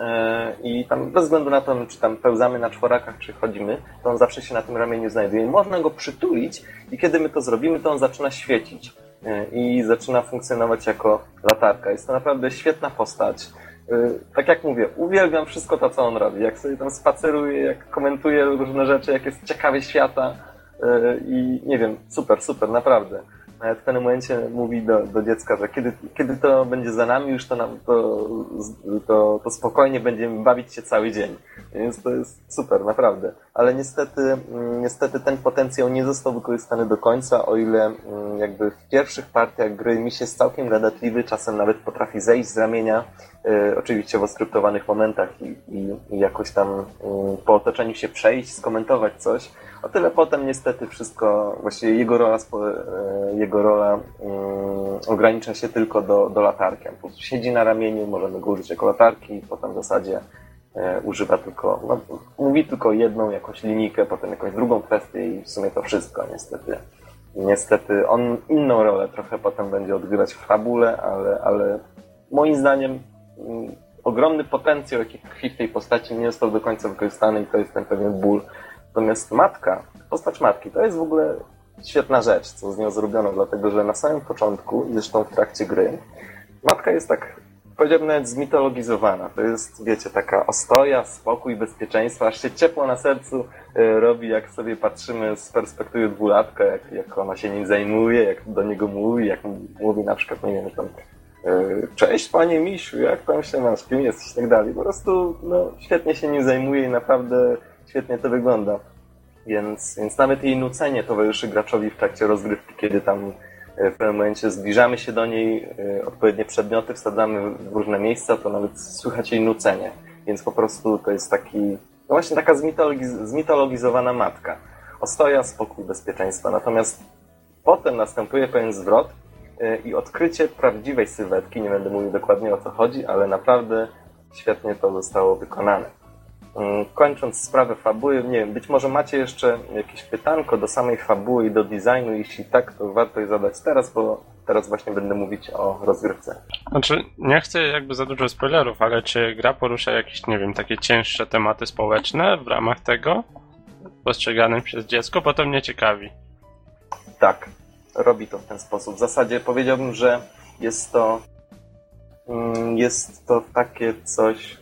E, I tam bez względu na to, czy tam pełzamy na czworakach, czy chodzimy, to on zawsze się na tym ramieniu znajduje. Można go przytulić i kiedy my to zrobimy, to on zaczyna świecić e, i zaczyna funkcjonować jako latarka. Jest to naprawdę świetna postać. E, tak jak mówię, uwielbiam wszystko to, co on robi. Jak sobie tam spaceruje, jak komentuje różne rzeczy, jak jest ciekawy świata i nie wiem, super, super, naprawdę w pewnym momencie mówi do, do dziecka, że kiedy, kiedy to będzie za nami, już to, nam, to, to, to spokojnie będziemy bawić się cały dzień. Więc to jest super, naprawdę. Ale niestety, mm, niestety ten potencjał nie został wykorzystany do końca, o ile mm, jakby w pierwszych partiach gry mi się jest całkiem gadatliwy, czasem nawet potrafi zejść z ramienia, y, oczywiście w oskryptowanych momentach i, i, i jakoś tam y, po otoczeniu się przejść, skomentować coś, o tyle potem niestety wszystko, właściwie jego rola, e, jego rola um, ogranicza się tylko do, do latarki. Po prostu siedzi na ramieniu, możemy go użyć jako latarki i potem w zasadzie e, używa tylko, no, mówi tylko jedną jakąś linijkę, potem jakąś drugą kwestię i w sumie to wszystko niestety. niestety on inną rolę trochę potem będzie odgrywać w fabule, ale, ale moim zdaniem um, ogromny potencjał, jaki tkwi w tej postaci nie został do końca wykorzystany i to jest ten pewien ból, Natomiast matka, postać matki, to jest w ogóle świetna rzecz, co z nią zrobiono, dlatego że na samym początku, zresztą w trakcie gry, matka jest tak, powiedziałbym nawet zmitologizowana. To jest, wiecie, taka ostoja, spokój, bezpieczeństwo, aż się ciepło na sercu e, robi, jak sobie patrzymy z perspektywy dwulatka, jak, jak ona się nim zajmuje, jak do niego mówi, jak mówi na przykład, nie wiem, tam e, cześć panie Misiu, jak tam się masz, kim jesteś i tak dalej. Po prostu no, świetnie się nim zajmuje i naprawdę świetnie to wygląda. Więc, więc nawet jej nucenie towarzyszy graczowi w trakcie rozgrywki, kiedy tam e, w pewnym momencie zbliżamy się do niej, e, odpowiednie przedmioty wsadzamy w różne miejsca, to nawet słychać jej nucenie. Więc po prostu to jest taki, no właśnie taka zmitologiz zmitologizowana matka. Ostoja, spokój, bezpieczeństwa. Natomiast potem następuje pewien zwrot e, i odkrycie prawdziwej sylwetki. Nie będę mówił dokładnie o co chodzi, ale naprawdę świetnie to zostało wykonane. Mm, kończąc sprawę fabuły, nie wiem, być może macie jeszcze jakieś pytanko do samej fabuły i do designu. Jeśli tak, to warto je zadać teraz, bo teraz właśnie będę mówić o rozgrywce. Znaczy, nie chcę jakby za dużo spoilerów, ale czy gra porusza jakieś, nie wiem, takie cięższe tematy społeczne w ramach tego? Postrzeganym przez dziecko? Bo to mnie ciekawi. Tak, robi to w ten sposób. W zasadzie powiedziałbym, że jest to mm, jest to takie coś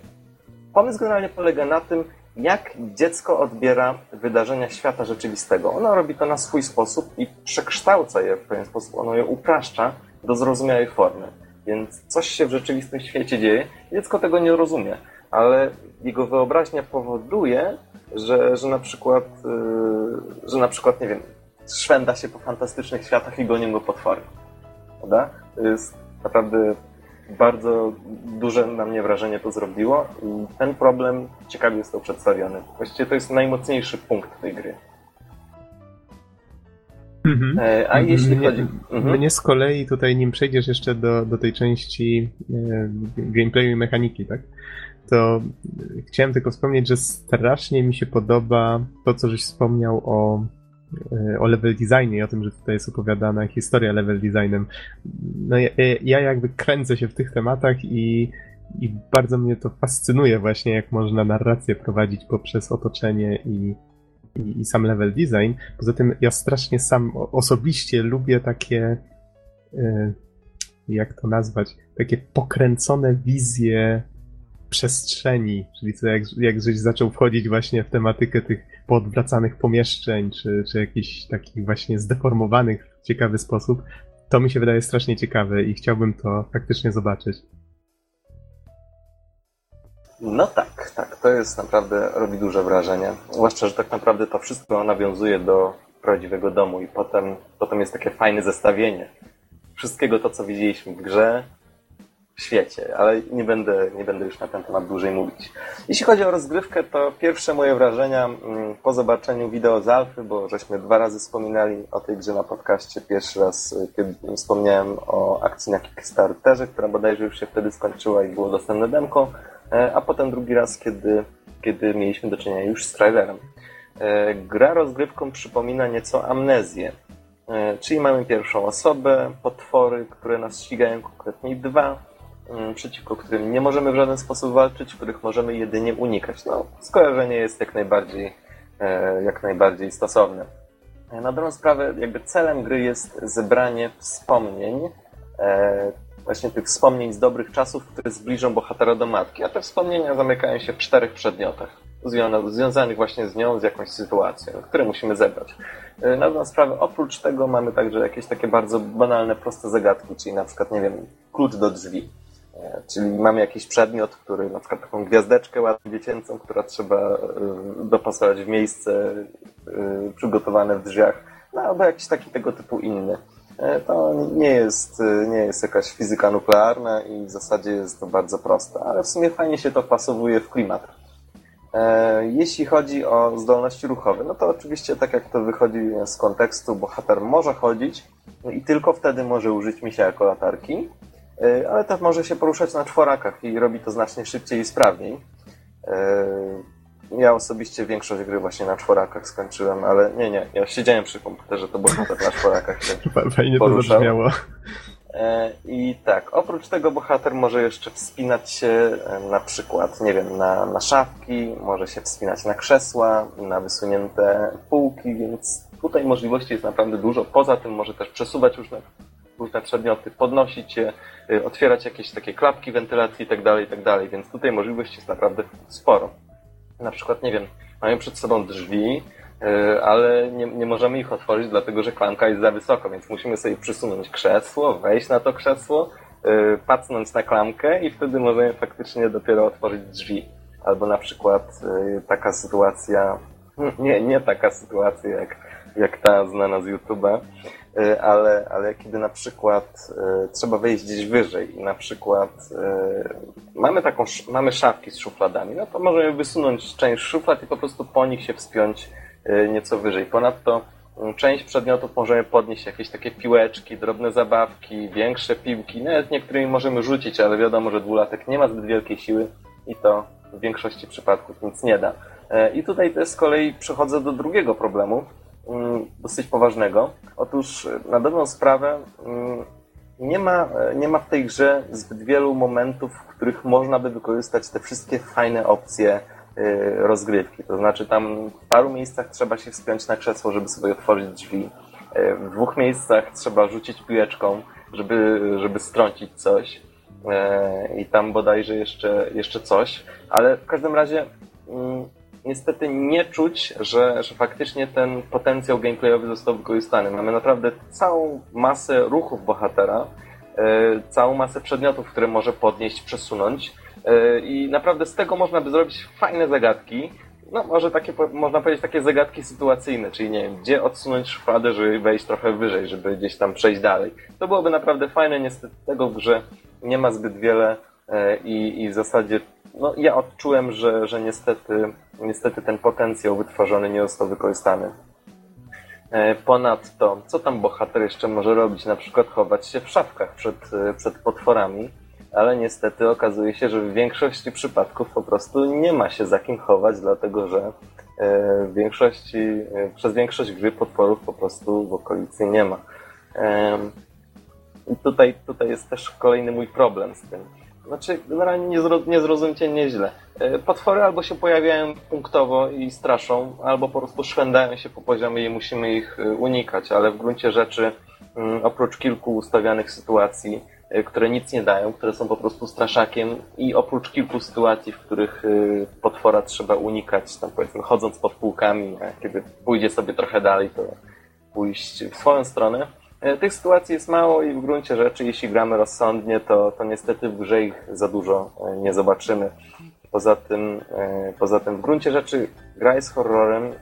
Pomysł generalnie polega na tym, jak dziecko odbiera wydarzenia świata rzeczywistego. Ono robi to na swój sposób i przekształca je w pewien sposób, ono je upraszcza do zrozumiałej formy. Więc coś się w rzeczywistym świecie dzieje, dziecko tego nie rozumie, ale jego wyobraźnia powoduje, że, że na przykład, yy, że na przykład, nie wiem, szwenda się po fantastycznych światach i gonią go potwory. Prawda? To jest naprawdę bardzo duże na mnie wrażenie to zrobiło i ten problem ciekawie to przedstawiony. Właściwie to jest najmocniejszy punkt tej gry. Mhm. E, a jeśli mnie, chodzi... Mhm. Mnie z kolei tutaj, nim przejdziesz jeszcze do, do tej części e, gameplayu i mechaniki, tak? To chciałem tylko wspomnieć, że strasznie mi się podoba to, co żeś wspomniał o o level designie i o tym, że tutaj jest opowiadana historia level designem. No ja, ja jakby kręcę się w tych tematach i, i bardzo mnie to fascynuje właśnie, jak można narrację prowadzić poprzez otoczenie i, i, i sam level design. Poza tym ja strasznie sam osobiście lubię takie e, jak to nazwać, takie pokręcone wizje przestrzeni, czyli co jak, jak żeś zaczął wchodzić właśnie w tematykę tych poodwracanych pomieszczeń, czy, czy jakichś takich właśnie zdeformowanych w ciekawy sposób, to mi się wydaje strasznie ciekawe i chciałbym to faktycznie zobaczyć. No tak, tak, to jest naprawdę, robi duże wrażenie. Zwłaszcza, że tak naprawdę to wszystko nawiązuje do prawdziwego domu i potem, potem jest takie fajne zestawienie wszystkiego to, co widzieliśmy w grze, świecie, ale nie będę, nie będę już na ten temat dłużej mówić. Jeśli chodzi o rozgrywkę, to pierwsze moje wrażenia mm, po zobaczeniu wideo z Alfy, bo żeśmy dwa razy wspominali o tej grze na podcaście. Pierwszy raz, y, kiedy wspomniałem o akcji na Kickstarterze, która bodajże już się wtedy skończyła i było dostępne demko, e, a potem drugi raz, kiedy, kiedy mieliśmy do czynienia już z trailerem. E, gra rozgrywką przypomina nieco amnezję, e, czyli mamy pierwszą osobę, potwory, które nas ścigają, konkretnie dwa, przeciwko którym nie możemy w żaden sposób walczyć, których możemy jedynie unikać. No, skojarzenie jest jak najbardziej, e, jak najbardziej stosowne. Na dobrą sprawę, jakby celem gry jest zebranie wspomnień, właśnie tych wspomnień z dobrych czasów, które zbliżą bohatera do matki, a te wspomnienia zamykają się w czterech przedmiotach związanych właśnie z nią, z jakąś sytuacją, które musimy zebrać. E, na dobrą sprawę, oprócz tego mamy także jakieś takie bardzo banalne, proste zagadki, czyli na przykład, nie wiem, klucz do drzwi. E, czyli mamy jakiś przedmiot, który na przykład taką gwiazdeczkę ładnie dziecięcą, która trzeba e, dopasować w miejsce przygotowane w drzwiach, no albo jakiś taki tego typu inny. To nie jest, nie jest jakaś fizyka nuklearna i w zasadzie jest to bardzo proste, ale w sumie fajnie się to pasowuje w klimat. E, jeśli chodzi o zdolności ruchowe, no to oczywiście tak jak to wychodzi z kontekstu, bohater może chodzić no i tylko wtedy może użyć misia jako latarki, e, ale też może się poruszać na czworakach i robi to znacznie szybciej i sprawniej. E, ja osobiście większość gry właśnie na czworakach skończyłem, ale nie, nie, ja siedziałem przy komputerze, to bohater na czworakach się (laughs) Fajnie to zabrzmiało. E, I tak, oprócz tego bohater może jeszcze wspinać się e, na przykład, nie wiem, na, na szafki, może się wspinać na krzesła, na wysunięte półki, więc tutaj możliwości jest naprawdę dużo. Poza tym może też przesuwać różne, różne przedmioty, podnosić je, e, otwierać jakieś takie klapki wentylacji itd., tak itd., tak więc tutaj możliwości jest naprawdę sporo. Na przykład, nie wiem, mamy przed sobą drzwi, E, ale nie, nie możemy ich otworzyć, dlatego że klamka jest za wysoko, więc musimy sobie przysunąć krzesło, wejść na to krzesło, e, pacnąć na klamkę i wtedy możemy faktycznie dopiero otworzyć drzwi. Albo na przykład taka sytuacja, (laughs) nie, nie taka sytuacja jak, jak ta znana z YouTube'a, ale, ale kiedy na przykład trzeba wejść gdzieś wyżej i na przykład mamy taką, mamy szafki z szufladami, no to możemy wysunąć część szuflad i po prostu po nich się wspiąć Y, nieco wyżej. Ponadto mm, część przedmiotów możemy podnieść jakieś takie piłeczki, drobne zabawki, większe piłki, nawet niektórymi możemy rzucić, ale wiadomo, że dwulatek nie ma zbyt wielkiej siły i to w większości przypadków nic nie da. I tutaj też z kolei przechodzę do drugiego problemu, dosyć poważnego. Otóż e, na dobrą sprawę mm, nie ma, nie ma w tej grze zbyt wielu momentów, w których można by wykorzystać te wszystkie fajne opcje Y, rozgrywki. To znaczy tam w paru miejscach trzeba się wspiąć na krzesło, żeby sobie otworzyć drzwi. Y, w dwóch miejscach trzeba rzucić piłeczką, żeby, żeby strącić coś. Y, I tam bodajże jeszcze, jeszcze coś. Ale w każdym razie mm, niestety nie czuć, że, że faktycznie ten potencjał gameplayowy został wykorzystany. Mamy naprawdę całą masę ruchów bohatera, całą masę przedmiotów, które może podnieść, przesunąć E, I naprawdę z tego można by zrobić fajne zagadki. No, może takie, można powiedzieć, takie zagadki sytuacyjne, czyli nie wiem, gdzie odsunąć szufladę, żeby wejść trochę wyżej, żeby gdzieś tam przejść dalej. To byłoby naprawdę fajne, niestety tego w grze nie ma zbyt wiele e, i, i w zasadzie no, ja odczułem, że, że niestety, niestety ten potencjał wytworzony nie został wykorzystany. E, ponadto, co tam bohater jeszcze może robić? Na przykład chować się w szafkach przed, przed potworami ale niestety okazuje się, że w większości przypadków po prostu nie ma się za kim chować, dlatego że e, w większości, e, przez większość gry potworów po prostu w okolicy nie ma. I tutaj, tutaj jest też kolejny mój problem z tym. Znaczy, generalnie nie, zro, nie zrozumcie nieźle. E, potwory albo się pojawiają punktowo i straszą, albo po prostu szwędają się po poziomie i musimy ich unikać, ale w gruncie rzeczy mm, oprócz kilku ustawianych sytuacji Y, które nic nie dają, które są po prostu straszakiem i oprócz kilku sytuacji, w których potwora trzeba unikać, tam powiedzmy chodząc pod półkami, a kiedy pójdzie sobie trochę dalej, to pójść w swoją stronę. Y, tych sytuacji jest mało i w gruncie rzeczy, jeśli gramy rozsądnie, to, to niestety w grze ich za dużo nie zobaczymy. Poza tym, poza tym w gruncie rzeczy gra jest horrorem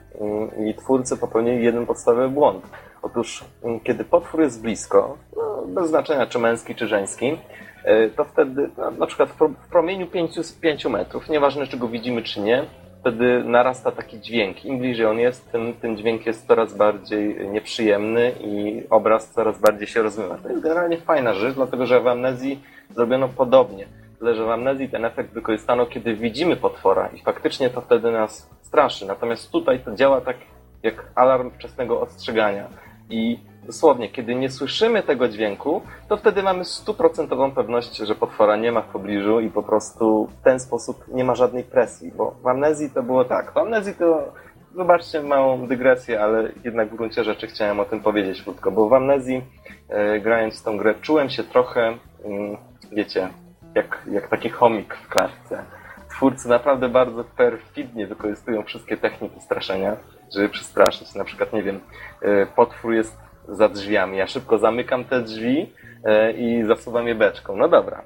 i twórcy popełnili jeden podstawowy błąd. Otóż, kiedy potwór jest blisko, no, bez znaczenia czy męski, czy żeński, e, to wtedy no, na przykład w promieniu 5, 5 metrów, nieważne czy go widzimy czy nie, wtedy narasta taki dźwięk. Im bliżej on jest, tym ten dźwięk jest coraz bardziej nieprzyjemny i obraz coraz bardziej się rozmywa. To jest generalnie fajna rzecz, dlatego że w amnezji zrobiono podobnie. Tyle, że w amnezji ten efekt wykorzystano, kiedy widzimy potwora i faktycznie to wtedy nas straszy. Natomiast tutaj to działa tak jak alarm wczesnego ostrzegania. I dosłownie, kiedy nie słyszymy tego dźwięku, to wtedy mamy stuprocentową pewność, że potwora nie ma w pobliżu i po prostu w ten sposób nie ma żadnej presji. Bo w amnezji to było tak. W amnezji to Wybaczcie małą dygresję, ale jednak w gruncie rzeczy chciałem o tym powiedzieć krótko, bo w amnezji e, grając w tą grę czułem się trochę, mm, wiecie, jak, jak taki chomik w klatce. Twórcy naprawdę bardzo perfidnie wykorzystują wszystkie techniki straszenia, żeby przestraszyć. Na przykład, nie wiem, e, potwór jest za drzwiami. Ja szybko zamykam te drzwi e, i zasuwam je beczką. No dobra,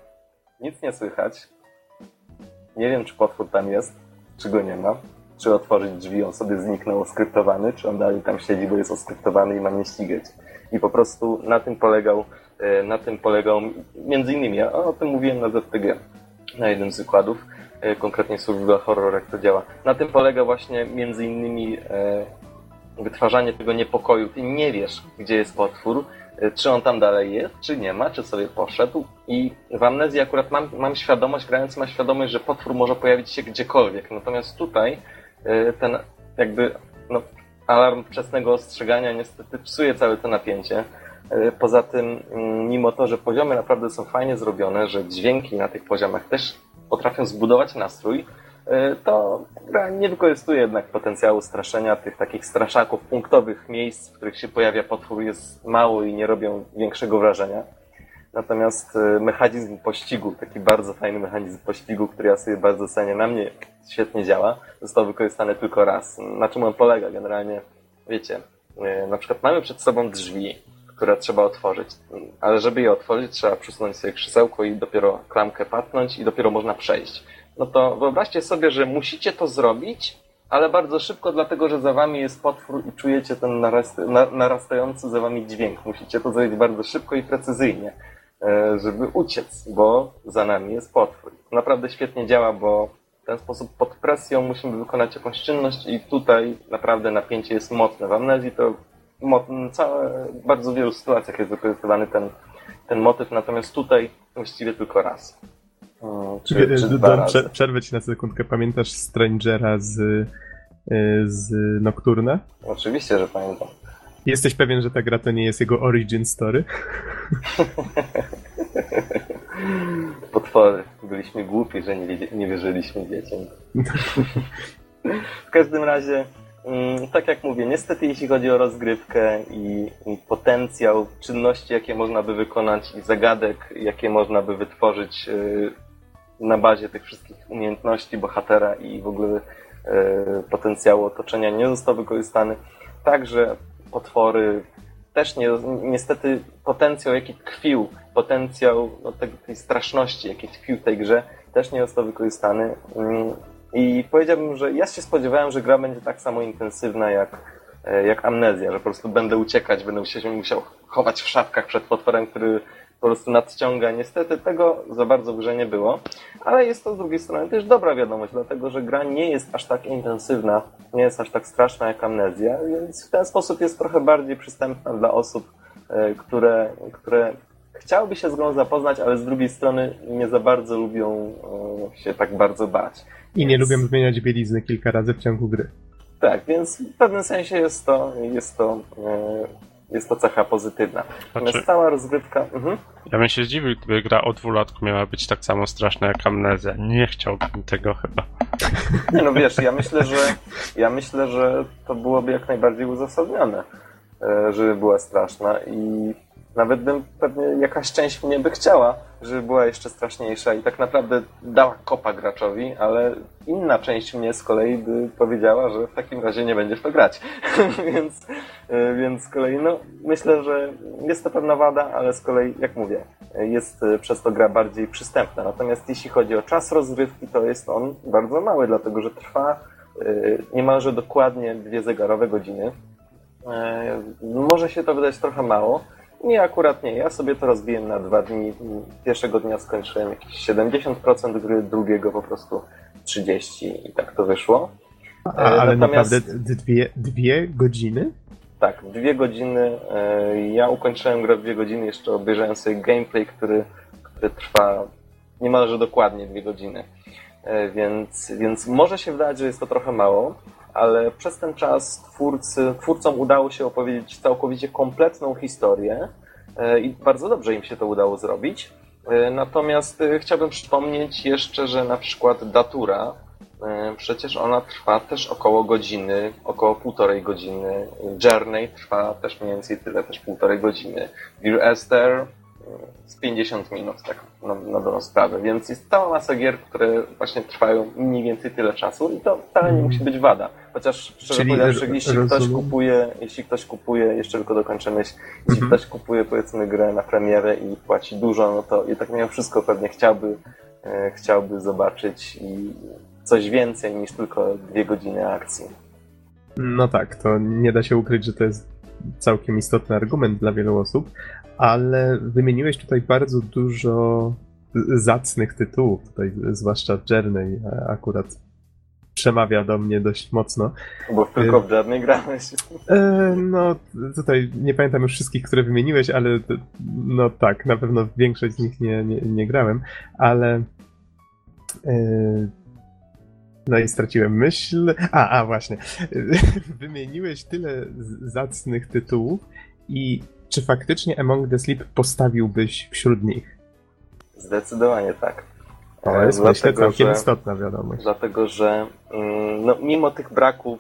nic nie słychać. Nie wiem, czy potwór tam jest, czy go nie ma. Czy otworzyć drzwi, on sobie zniknął oskryptowany, czy on dalej tam siedzi, bo jest oskryptowany i ma nie ścigać. I po prostu na tym polegał E, na tym polegał między innymi, ja o tym mówiłem na ZTG, na jednym z wykładów, e, konkretnie survival horror, jak to działa. Na tym polega właśnie między innymi wytwarzanie tego niepokoju. Ty nie wiesz, gdzie jest potwór, czy on tam dalej jest, czy nie ma, czy sobie poszedł. I w amnezji akurat mam, mam świadomość, grając ma świadomość, że potwór może pojawić się gdziekolwiek. Natomiast tutaj ten jakby no, alarm wczesnego ostrzegania niestety psuje całe to napięcie. E, poza tym, mm, mimo to, że poziomy naprawdę są fajnie zrobione, że dźwięki na tych poziomach też potrafią zbudować nastrój, e, to gra nie wykorzystuje jednak potencjału straszenia tych takich straszaków punktowych miejsc, w których się pojawia potwór jest mało i nie robią większego wrażenia. Natomiast e, mechanizm pościgu, taki bardzo fajny mechanizm pościgu, który ja sobie bardzo cenię, na mnie świetnie działa, został wykorzystany tylko raz. Na czym on polega generalnie? Wiecie, na przykład mamy przed sobą drzwi, które trzeba otworzyć. Ale żeby je otworzyć, trzeba przesunąć sobie krzesełko i dopiero klamkę patnąć i dopiero można przejść. No to wyobraźcie sobie, że musicie to zrobić, ale bardzo szybko, dlatego że za wami jest potwór i czujecie ten narastający za wami dźwięk. Musicie to zrobić bardzo szybko i precyzyjnie, e, żeby uciec, bo za nami jest potwór. Naprawdę świetnie działa, bo w ten sposób pod presją musimy wykonać jakąś czynność i tutaj naprawdę napięcie jest mocne. W amnezji to całe, bardzo wielu sytuacjach jest wykorzystywany ten, ten motyw, natomiast tutaj właściwie tylko raz. Czy, czy dwa razy. Przerwę ci na sekundkę. Pamiętasz Strangera z, y, z Nocturne? Oczywiście, że pamiętam. Jesteś pewien, że ta gra to nie jest jego origin story? (laughs) Potwory. Byliśmy głupi, że nie, nie wierzyliśmy dzieciom. (laughs) w każdym razie Mm, tak jak mówię, niestety jeśli chodzi o rozgrywkę i, i, potencjał czynności, jakie można by wykonać i zagadek, jakie można by wytworzyć y, na bazie tych wszystkich umiejętności bohatera i w ogóle y, potencjału otoczenia nie został wykorzystany. Także potwory, też nie, niestety potencjał, jaki tkwił, potencjał no, tej, tej straszności, jaki tkwił w tej grze, też nie został wykorzystany. Mm, i powiedziałbym, że ja się spodziewałem, że gra będzie tak samo intensywna jak, e, jak amnezja, że po prostu będę uciekać, będę się musiał chować w szafkach przed potworem, który po prostu nadciąga. Niestety tego za bardzo w grze nie było, ale jest to z drugiej strony też dobra wiadomość, dlatego że gra nie jest aż tak intensywna, nie jest aż tak straszna jak amnezja, więc w ten sposób jest trochę bardziej przystępna dla osób, e, które, które chciałyby się z grą zapoznać, ale z drugiej strony nie za bardzo lubią e, się tak bardzo bać. I nie lubię zmieniać bielizny kilka razy w ciągu gry. Tak, więc w pewnym sensie jest to, jest to, e, jest to cecha pozytywna. Natomiast znaczy, cała rozgrywka... Mhm. Ja bym się zdziwił, gdyby gra o dwulatku miała być tak samo straszna jak Amnezja. Nie chciałbym tego chyba. Nie no wiesz, ja myślę, że ja myślę, że to byłoby jak najbardziej uzasadnione, e, żeby była straszna i nawet bym pewnie jakaś część mnie by chciała, żeby była jeszcze straszniejsza i tak naprawdę dała kopa graczowi, ale inna część mnie z kolei by powiedziała, że w takim razie nie będziesz to grać. (laughs) więc, e, więc z kolei, no, myślę, że jest to pewna wada, ale z kolei, jak mówię, jest e, przez to gra bardziej przystępna. Natomiast jeśli chodzi o czas rozrywki, to jest on bardzo mały, dlatego że trwa e, niemalże dokładnie dwie zegarowe godziny. Może się to wydać trochę mało, Nie, akurat nie. Ja sobie to rozbiłem na dwa dni. Pierwszego dnia skończyłem jakieś 70% gry, drugiego po prostu 30% i tak to wyszło. A, ale Natomiast... naprawdę dwie, dwie godziny? Tak, dwie godziny. Ja ukończyłem grę dwie godziny, jeszcze obejrzałem sobie gameplay, który, który trwa niemalże dokładnie dwie godziny. Więc, więc może się wydać, że jest to trochę mało, ale przez ten czas twórcy, twórcom udało się opowiedzieć całkowicie kompletną historię e, i bardzo dobrze im się to udało zrobić. E, natomiast e, chciałbym przypomnieć jeszcze, że na przykład Datura, przecież ona trwa też około godziny, około półtorej godziny. Journey trwa też mniej więcej tyle, też półtorej godziny. Dear Esther z 50 minut, tak na, na dobrą sprawę. Więc jest cała masa gier, które właśnie trwają mniej więcej tyle czasu i to wcale nie musi być wada. Chociaż szczerze powiedziawszy, jeśli ktoś kupuje, jeśli ktoś kupuje, jeszcze tylko dokończę myśl, jeśli mhm. ktoś kupuje powiedzmy grę na premierę i płaci dużo, no to i tak mimo wszystko pewnie chciałby, e, chciałby zobaczyć i coś więcej niż tylko dwie godziny akcji. No tak, to nie da się ukryć, że to jest całkiem istotny argument dla wielu osób, ale wymieniłeś tutaj bardzo dużo zacnych tytułów, tutaj zwłaszcza Journey akurat przemawia do mnie dość mocno. Bo tylko w Journey grałeś. E, no, tutaj nie pamiętam już wszystkich, które wymieniłeś, ale no tak, na pewno większość z nich nie, nie, nie grałem, ale e, no i straciłem myśl. A, a właśnie. (laughs) Wymieniłeś tyle zacnych tytułów i czy faktycznie Among the Sleep postawiłbyś wśród nich? Zdecydowanie tak. To jest dlatego, myślę całkiem że, istotna wiadomość. Dlatego, że mm, no, mimo tych braków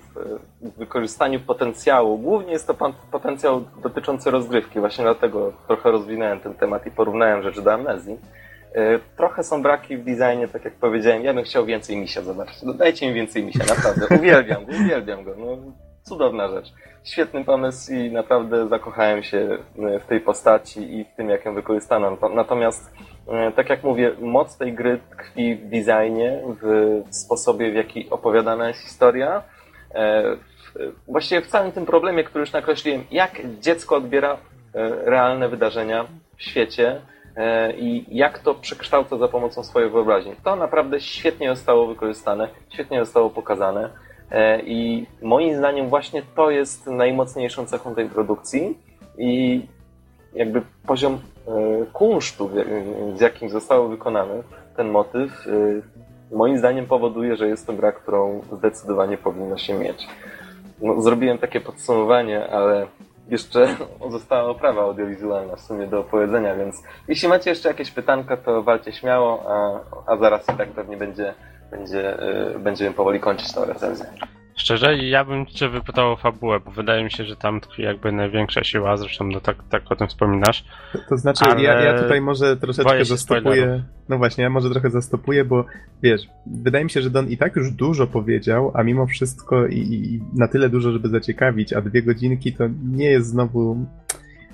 e, w wykorzystaniu potencjału, głównie jest to potencjał dotyczący rozgrywki, właśnie dlatego trochę rozwinąłem ten temat i porównałem rzeczy do amnezji. E, trochę są braki w designie, tak jak powiedziałem, ja bym chciał więcej misia zobaczyć. No, dajcie mi więcej misia, naprawdę. Uwielbiam go, uwielbiam go. No, cudowna rzecz. Świetny pomysł i naprawdę zakochałem się e, w tej postaci i w tym, jak ją wykorzystano. Natomiast, e, tak jak mówię, moc tej gry tkwi w designie, w sposobie, w jaki opowiadana jest historia. E, właściwie w całym tym problemie, który już nakreśliłem, jak dziecko odbiera realne wydarzenia w świecie i jak to przekształca za pomocą swojej wyobraźni. To naprawdę świetnie zostało wykorzystane, świetnie zostało pokazane. E, I moim zdaniem właśnie to jest najmocniejszą cechą tej produkcji i jakby poziom e, kunsztu, z jakim został wykonany ten motyw, e, moim zdaniem powoduje, że jest to gra, którą zdecydowanie powinno się mieć. No, zrobiłem takie podsumowanie, ale jeszcze (laughs) została oprawa audiowizualna w sumie do opowiedzenia, więc jeśli macie jeszcze jakieś pytanka, to walcie śmiało, a, a zaraz i tak pewnie będzie będzie, y, będziemy powoli kończyć tę recenzję. Szczerze, ja bym cię wypytał o fabułę, bo wydaje mi się, że tam tkwi jakby największa siła, zresztą no tak, tak o tym wspominasz. To, to znaczy, ja, ja tutaj może troszeczkę zastopuję. No właśnie, ja może trochę zastopuję, bo wiesz, wydaje mi się, że Don i tak już dużo powiedział, a mimo wszystko i, i na tyle dużo, żeby zaciekawić, a dwie godzinki to nie jest znowu.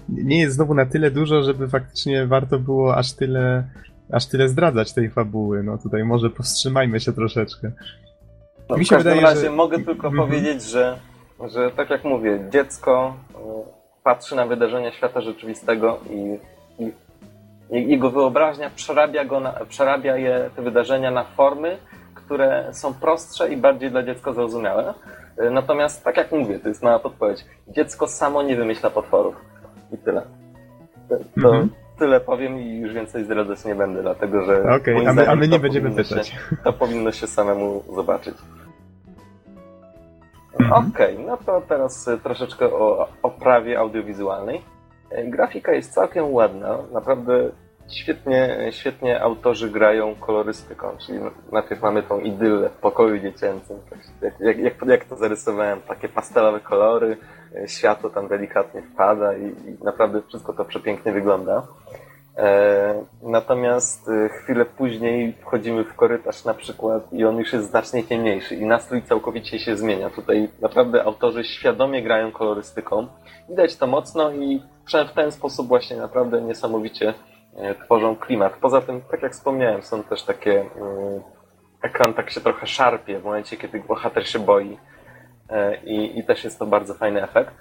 Nie jest znowu na tyle dużo, żeby faktycznie warto było aż tyle aż tyle zdradzać tej fabuły. No tutaj może powstrzymajmy się troszeczkę. No, Mi się w każdym wydaje, razie że... mogę tylko mm -hmm. powiedzieć, że, że tak jak mówię, dziecko y, patrzy na wydarzenia świata rzeczywistego i, i, i jego wyobraźnia przerabia, go na, przerabia je, te wydarzenia na formy, które są prostsze i bardziej dla dziecka zrozumiałe. Y, natomiast, tak jak mówię, to jest mała podpowiedź. Dziecko samo nie wymyśla potworów. I tyle. To, to, mm -hmm tyle powiem i już więcej zdradzać nie będę, dlatego że. Okej, okay, a, my, a my nie będziemy pytać. Się, to powinno się samemu zobaczyć. Mhm. Okej, okay, no to teraz troszeczkę o oprawie audiowizualnej. Grafika jest całkiem ładna, naprawdę świetnie, świetnie autorzy grają kolorystyką, czyli najpierw mamy tą idyllę w pokoju dziecięcym, tak jak, jak, jak to zarysowałem, takie pastelowe kolory, światło tam delikatnie wpada i, i naprawdę wszystko to przepięknie wygląda. E, natomiast e, chwilę później wchodzimy w korytarz na przykład i on już jest znacznie ciemniejszy i nastrój całkowicie się zmienia. Tutaj naprawdę autorzy świadomie grają kolorystyką. Widać to mocno i w ten sposób właśnie naprawdę niesamowicie e, tworzą klimat. Poza tym, tak jak wspomniałem, są też takie... Ekran tak się trochę szarpie w momencie, kiedy bohater się boi i, i też jest to bardzo fajny efekt.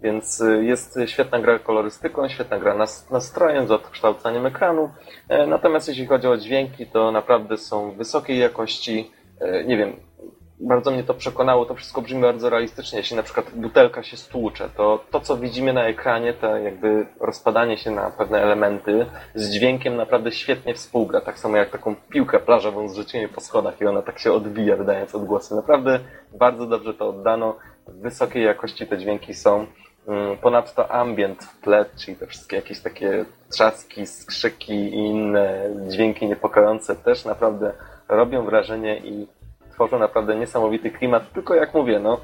Więc y, jest świetna gra kolorystyką, świetna gra nastrojem, z odkształcaniem ekranu. E, natomiast jeśli chodzi o dźwięki, to naprawdę są wysokiej jakości. E, nie wiem, bardzo mnie to przekonało, to wszystko brzmi bardzo realistycznie. Jeśli na przykład butelka się stłucze, to to, co widzimy na ekranie, to jakby rozpadanie się na pewne elementy z dźwiękiem naprawdę świetnie współgra. Tak samo jak taką piłkę plażową zrzucimy po schodach i ona tak się odbija, wydając odgłosy. Naprawdę bardzo dobrze to oddano. W wysokiej jakości te dźwięki są. Mm, ponadto ambient w tle, czyli te wszystkie jakieś takie trzaski, skrzyki i inne dźwięki niepokojące też naprawdę robią wrażenie i tworzą naprawdę niesamowity klimat, tylko jak mówię, no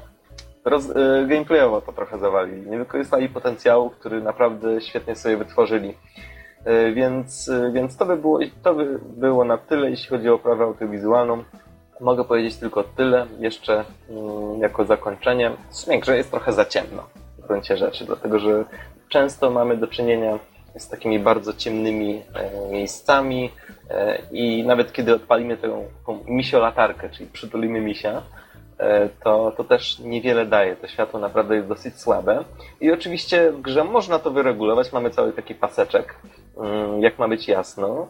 roz, y, gameplayowo to trochę zawalili. Nie wykorzystali potencjału, który naprawdę świetnie sobie wytworzyli. Y, więc, y, więc to, by było, to by było na tyle, jeśli chodzi o oprawę audiowizualną. Mogę powiedzieć tylko tyle, jeszcze mm, jako zakończenie. W sumie jest trochę za ciemno w gruncie rzeczy, dlatego że często mamy do czynienia z takimi bardzo ciemnymi e, miejscami e, i nawet kiedy odpalimy tę, misiolatarkę, czyli przytulimy misia, e, to, to też niewiele daje. To światło naprawdę jest dosyć słabe. I oczywiście w grze można to wyregulować. Mamy cały taki paseczek, mm, jak ma być jasno,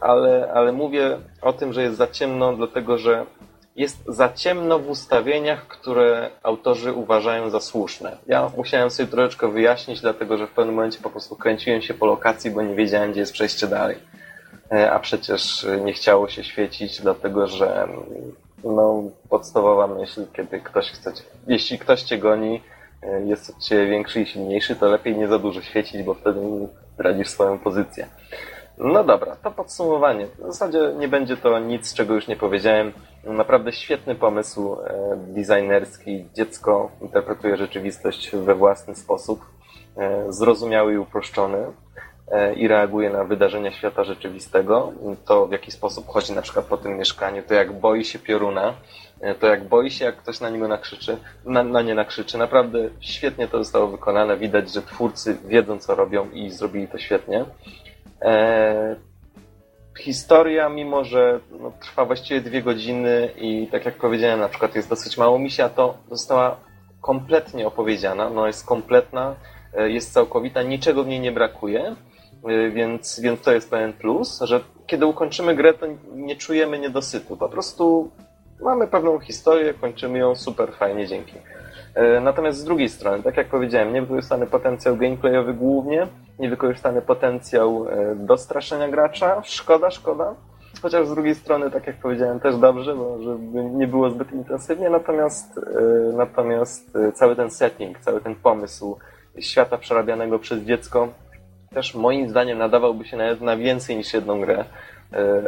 ale, ale mówię o tym, że jest za ciemno, dlatego że jest za ciemno w ustawieniach, które autorzy uważają za słuszne. Ja musiałem sobie troszeczkę wyjaśnić, dlatego że w pewnym momencie po prostu kręciłem się po lokacji, bo nie wiedziałem, gdzie jest przejście dalej. E, a przecież nie chciało się świecić, dlatego że no, podstawowa myśl, kiedy ktoś chce, jeśli ktoś cię goni, e, jest od ciebie większy i silniejszy, to lepiej nie za dużo świecić, bo wtedy zdradzisz swoją pozycję. No dobra, to podsumowanie. W zasadzie nie będzie to nic, czego już nie powiedziałem. Naprawdę świetny pomysł e, designerski. Dziecko interpretuje rzeczywistość we własny sposób, e, zrozumiały i uproszczony e, i reaguje na wydarzenia świata rzeczywistego. To w jaki sposób chodzi na przykład po tym mieszkaniu, to jak boi się pioruna, to jak boi się, jak ktoś na niego nakrzyczy, na, na nie nakrzyczy. Naprawdę świetnie to zostało wykonane. Widać, że twórcy wiedzą, co robią i zrobili to świetnie. Historia, mimo że no, trwa właściwie dwie godziny i tak jak powiedziałem, na przykład jest dosyć mało misia, to została kompletnie opowiedziana, no jest kompletna, e, jest całkowita, niczego w niej nie brakuje, e, więc, więc to jest pewien plus, że kiedy ukończymy grę, to nie czujemy niedosytu, po prostu mamy pewną historię, kończymy ją super fajnie, dzięki. E, natomiast z drugiej strony, tak jak powiedziałem, niewykorzystany potencjał gameplayowy głównie, niewykorzystany potencjał e, do straszenia gracza. Szkoda, szkoda. Chociaż z drugiej strony, tak jak powiedziałem, też dobrze, bo żeby nie było zbyt intensywnie, natomiast, e, natomiast cały ten setting, cały ten pomysł świata przerabianego przez dziecko też moim zdaniem nadawałby się nawet na więcej niż jedną grę.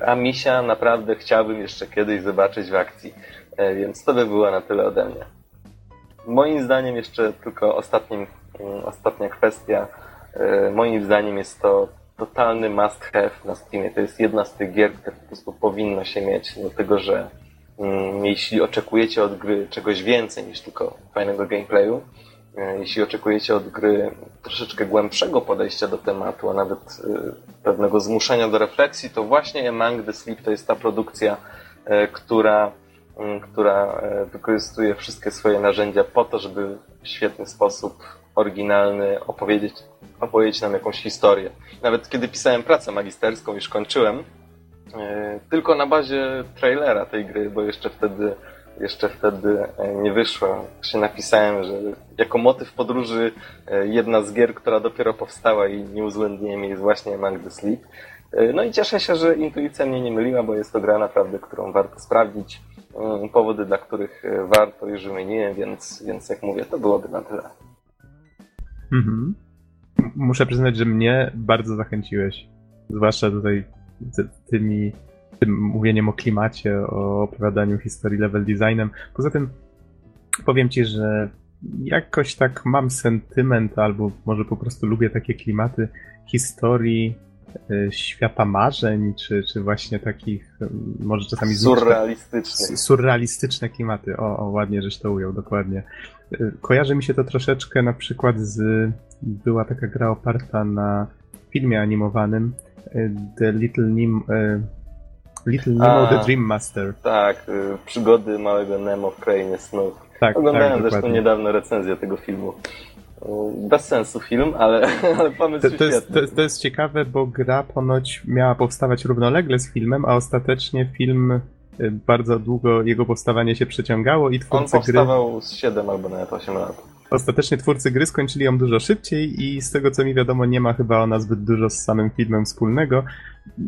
A Misia naprawdę chciałbym jeszcze kiedyś zobaczyć w akcji. Więc to by było na tyle ode mnie. Moim zdaniem jeszcze tylko ostatnim, mm, ostatnia kwestia. E, moim zdaniem jest to totalny must have na Steamie. To jest jedna z tych gier, które po prostu powinno się mieć, dlatego że mm, jeśli oczekujecie od gry czegoś więcej niż tylko fajnego gameplayu, e, jeśli oczekujecie od gry troszeczkę głębszego podejścia do tematu, a nawet e, pewnego zmuszenia do refleksji, to właśnie Among the Sleep to jest ta produkcja, która która e, wykorzystuje wszystkie swoje narzędzia po to, żeby w świetny sposób oryginalny opowiedzieć, opowiedzieć nam jakąś historię. Nawet kiedy pisałem pracę magisterską, już kończyłem, e, tylko na bazie trailera tej gry, bo jeszcze wtedy jeszcze wtedy e, nie wyszła. Się napisałem, że jako motyw podróży jedna z gier, która dopiero powstała i nie uwzględniłem jest właśnie Among the Sleep. No i cieszę się, że intuicja mnie nie myliła, bo jest to gra naprawdę, którą warto sprawdzić. Mm, powody, dla których e, warto już wymieniłem, więc, więc jak mówię, to byłoby na tyle. Mhm. Muszę przyznać, że mnie bardzo zachęciłeś. Zwłaszcza tutaj tymi, tym mówieniem o klimacie, o opowiadaniu historii level designem. Poza tym powiem ci, że jakoś tak mam sentyment, albo może po prostu lubię takie klimaty historii świata marzeń, czy, czy właśnie takich może czasami surrealistycznych. Surrealistyczne klimaty. O, o, ładnie żeś to ujął, dokładnie. E, kojarzy mi się to troszeczkę na przykład z była taka gra oparta na filmie animowanym e, The Little Nim Little Nemo A, The Dream Master. Tak, przygody małego Nemo w krainie snów. Tak, Oglądałem tak, zresztą niedawno recenzję tego filmu. Bez sensu film, ale, (laughs) ale pomysł To, to, jest, świetny. to, jest, to jest ciekawe, bo gra ponoć miała powstawać równolegle z filmem, a ostatecznie film y, bardzo długo jego powstawanie się przeciągało i On twórcy gry. powstawał z 7 albo nawet 8 lat. Ostatecznie twórcy gry skończyli ją dużo szybciej i z tego co mi wiadomo nie ma chyba ona zbyt dużo z samym filmem wspólnego.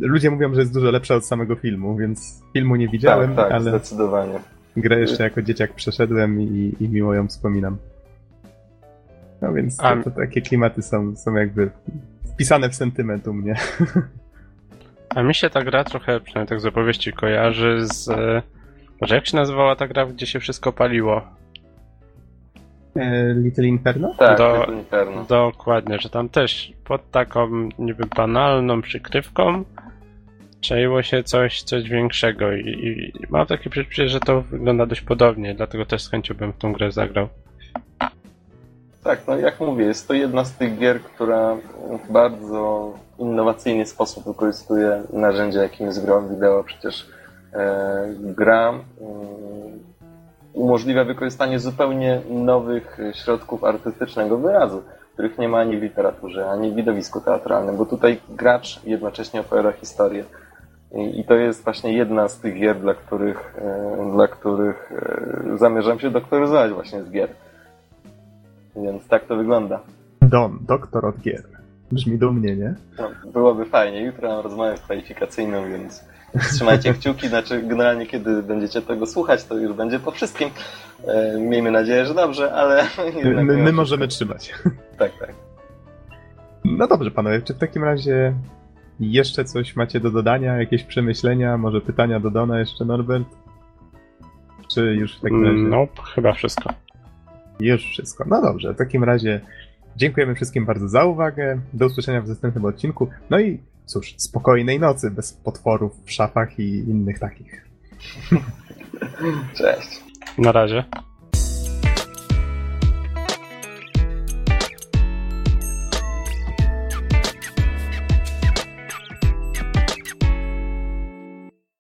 Ludzie mówią, że jest dużo lepsza od samego filmu, więc filmu nie widziałem, tak, tak, ale zdecydowanie. grę jeszcze jako dzieciak przeszedłem i, i miło ją wspominam. No więc to, A- to takie klimaty są, są jakby wpisane w sentyment u mnie. A mi się ta gra trochę, przynajmniej tak z opowieści, kojarzy z... e, Może jak się nazywała ta gra, gdzie się wszystko paliło? E, Little Inferno? Tak, Do- Little Inferno. Dokładnie, że tam też pod taką niby banalną przykrywką czaiło się coś, coś większego i, i mam takie przeczucie, że to wygląda dość podobnie, dlatego też z chęcią bym w tą grę zagrał. Tak, no jak mówię, jest to jedna z tych gier, która w bardzo innowacyjny sposób wykorzystuje narzędzia, jakim jest gra wideo. Przecież e, gra mm, umożliwia wykorzystanie zupełnie nowych środków artystycznego wyrazu, których nie ma ani w literaturze, ani w widowisku teatralnym, bo tutaj gracz jednocześnie opowiada historię. I, I to jest właśnie jedna z tych gier, dla których, e, dla których e, zamierzam się doktoryzować właśnie z gier. Więc tak to wygląda. Don, doktor od gier. Brzmi dumnie, nie? No, byłoby fajnie. Jutro mam rozmowę kwalifikacyjną, więc trzymajcie (laughs) kciuki. Znaczy, generalnie, kiedy będziecie tego słuchać, to już będzie po wszystkim. E, miejmy nadzieję, że dobrze, ale. (laughs) My, my możemy trzymać. (laughs) Tak, tak. No dobrze, panowie, czy w takim razie jeszcze coś macie do dodania? Jakieś przemyślenia? Może pytania do Dona jeszcze, Norbert? Czy już w takim razie? No, chyba wszystko. Już wszystko. No dobrze, w takim razie dziękujemy wszystkim bardzo za uwagę. Do usłyszenia w następnym odcinku. No i cóż, spokojnej nocy, bez potworów w szafach i innych takich. (laughs) Cześć. Na razie.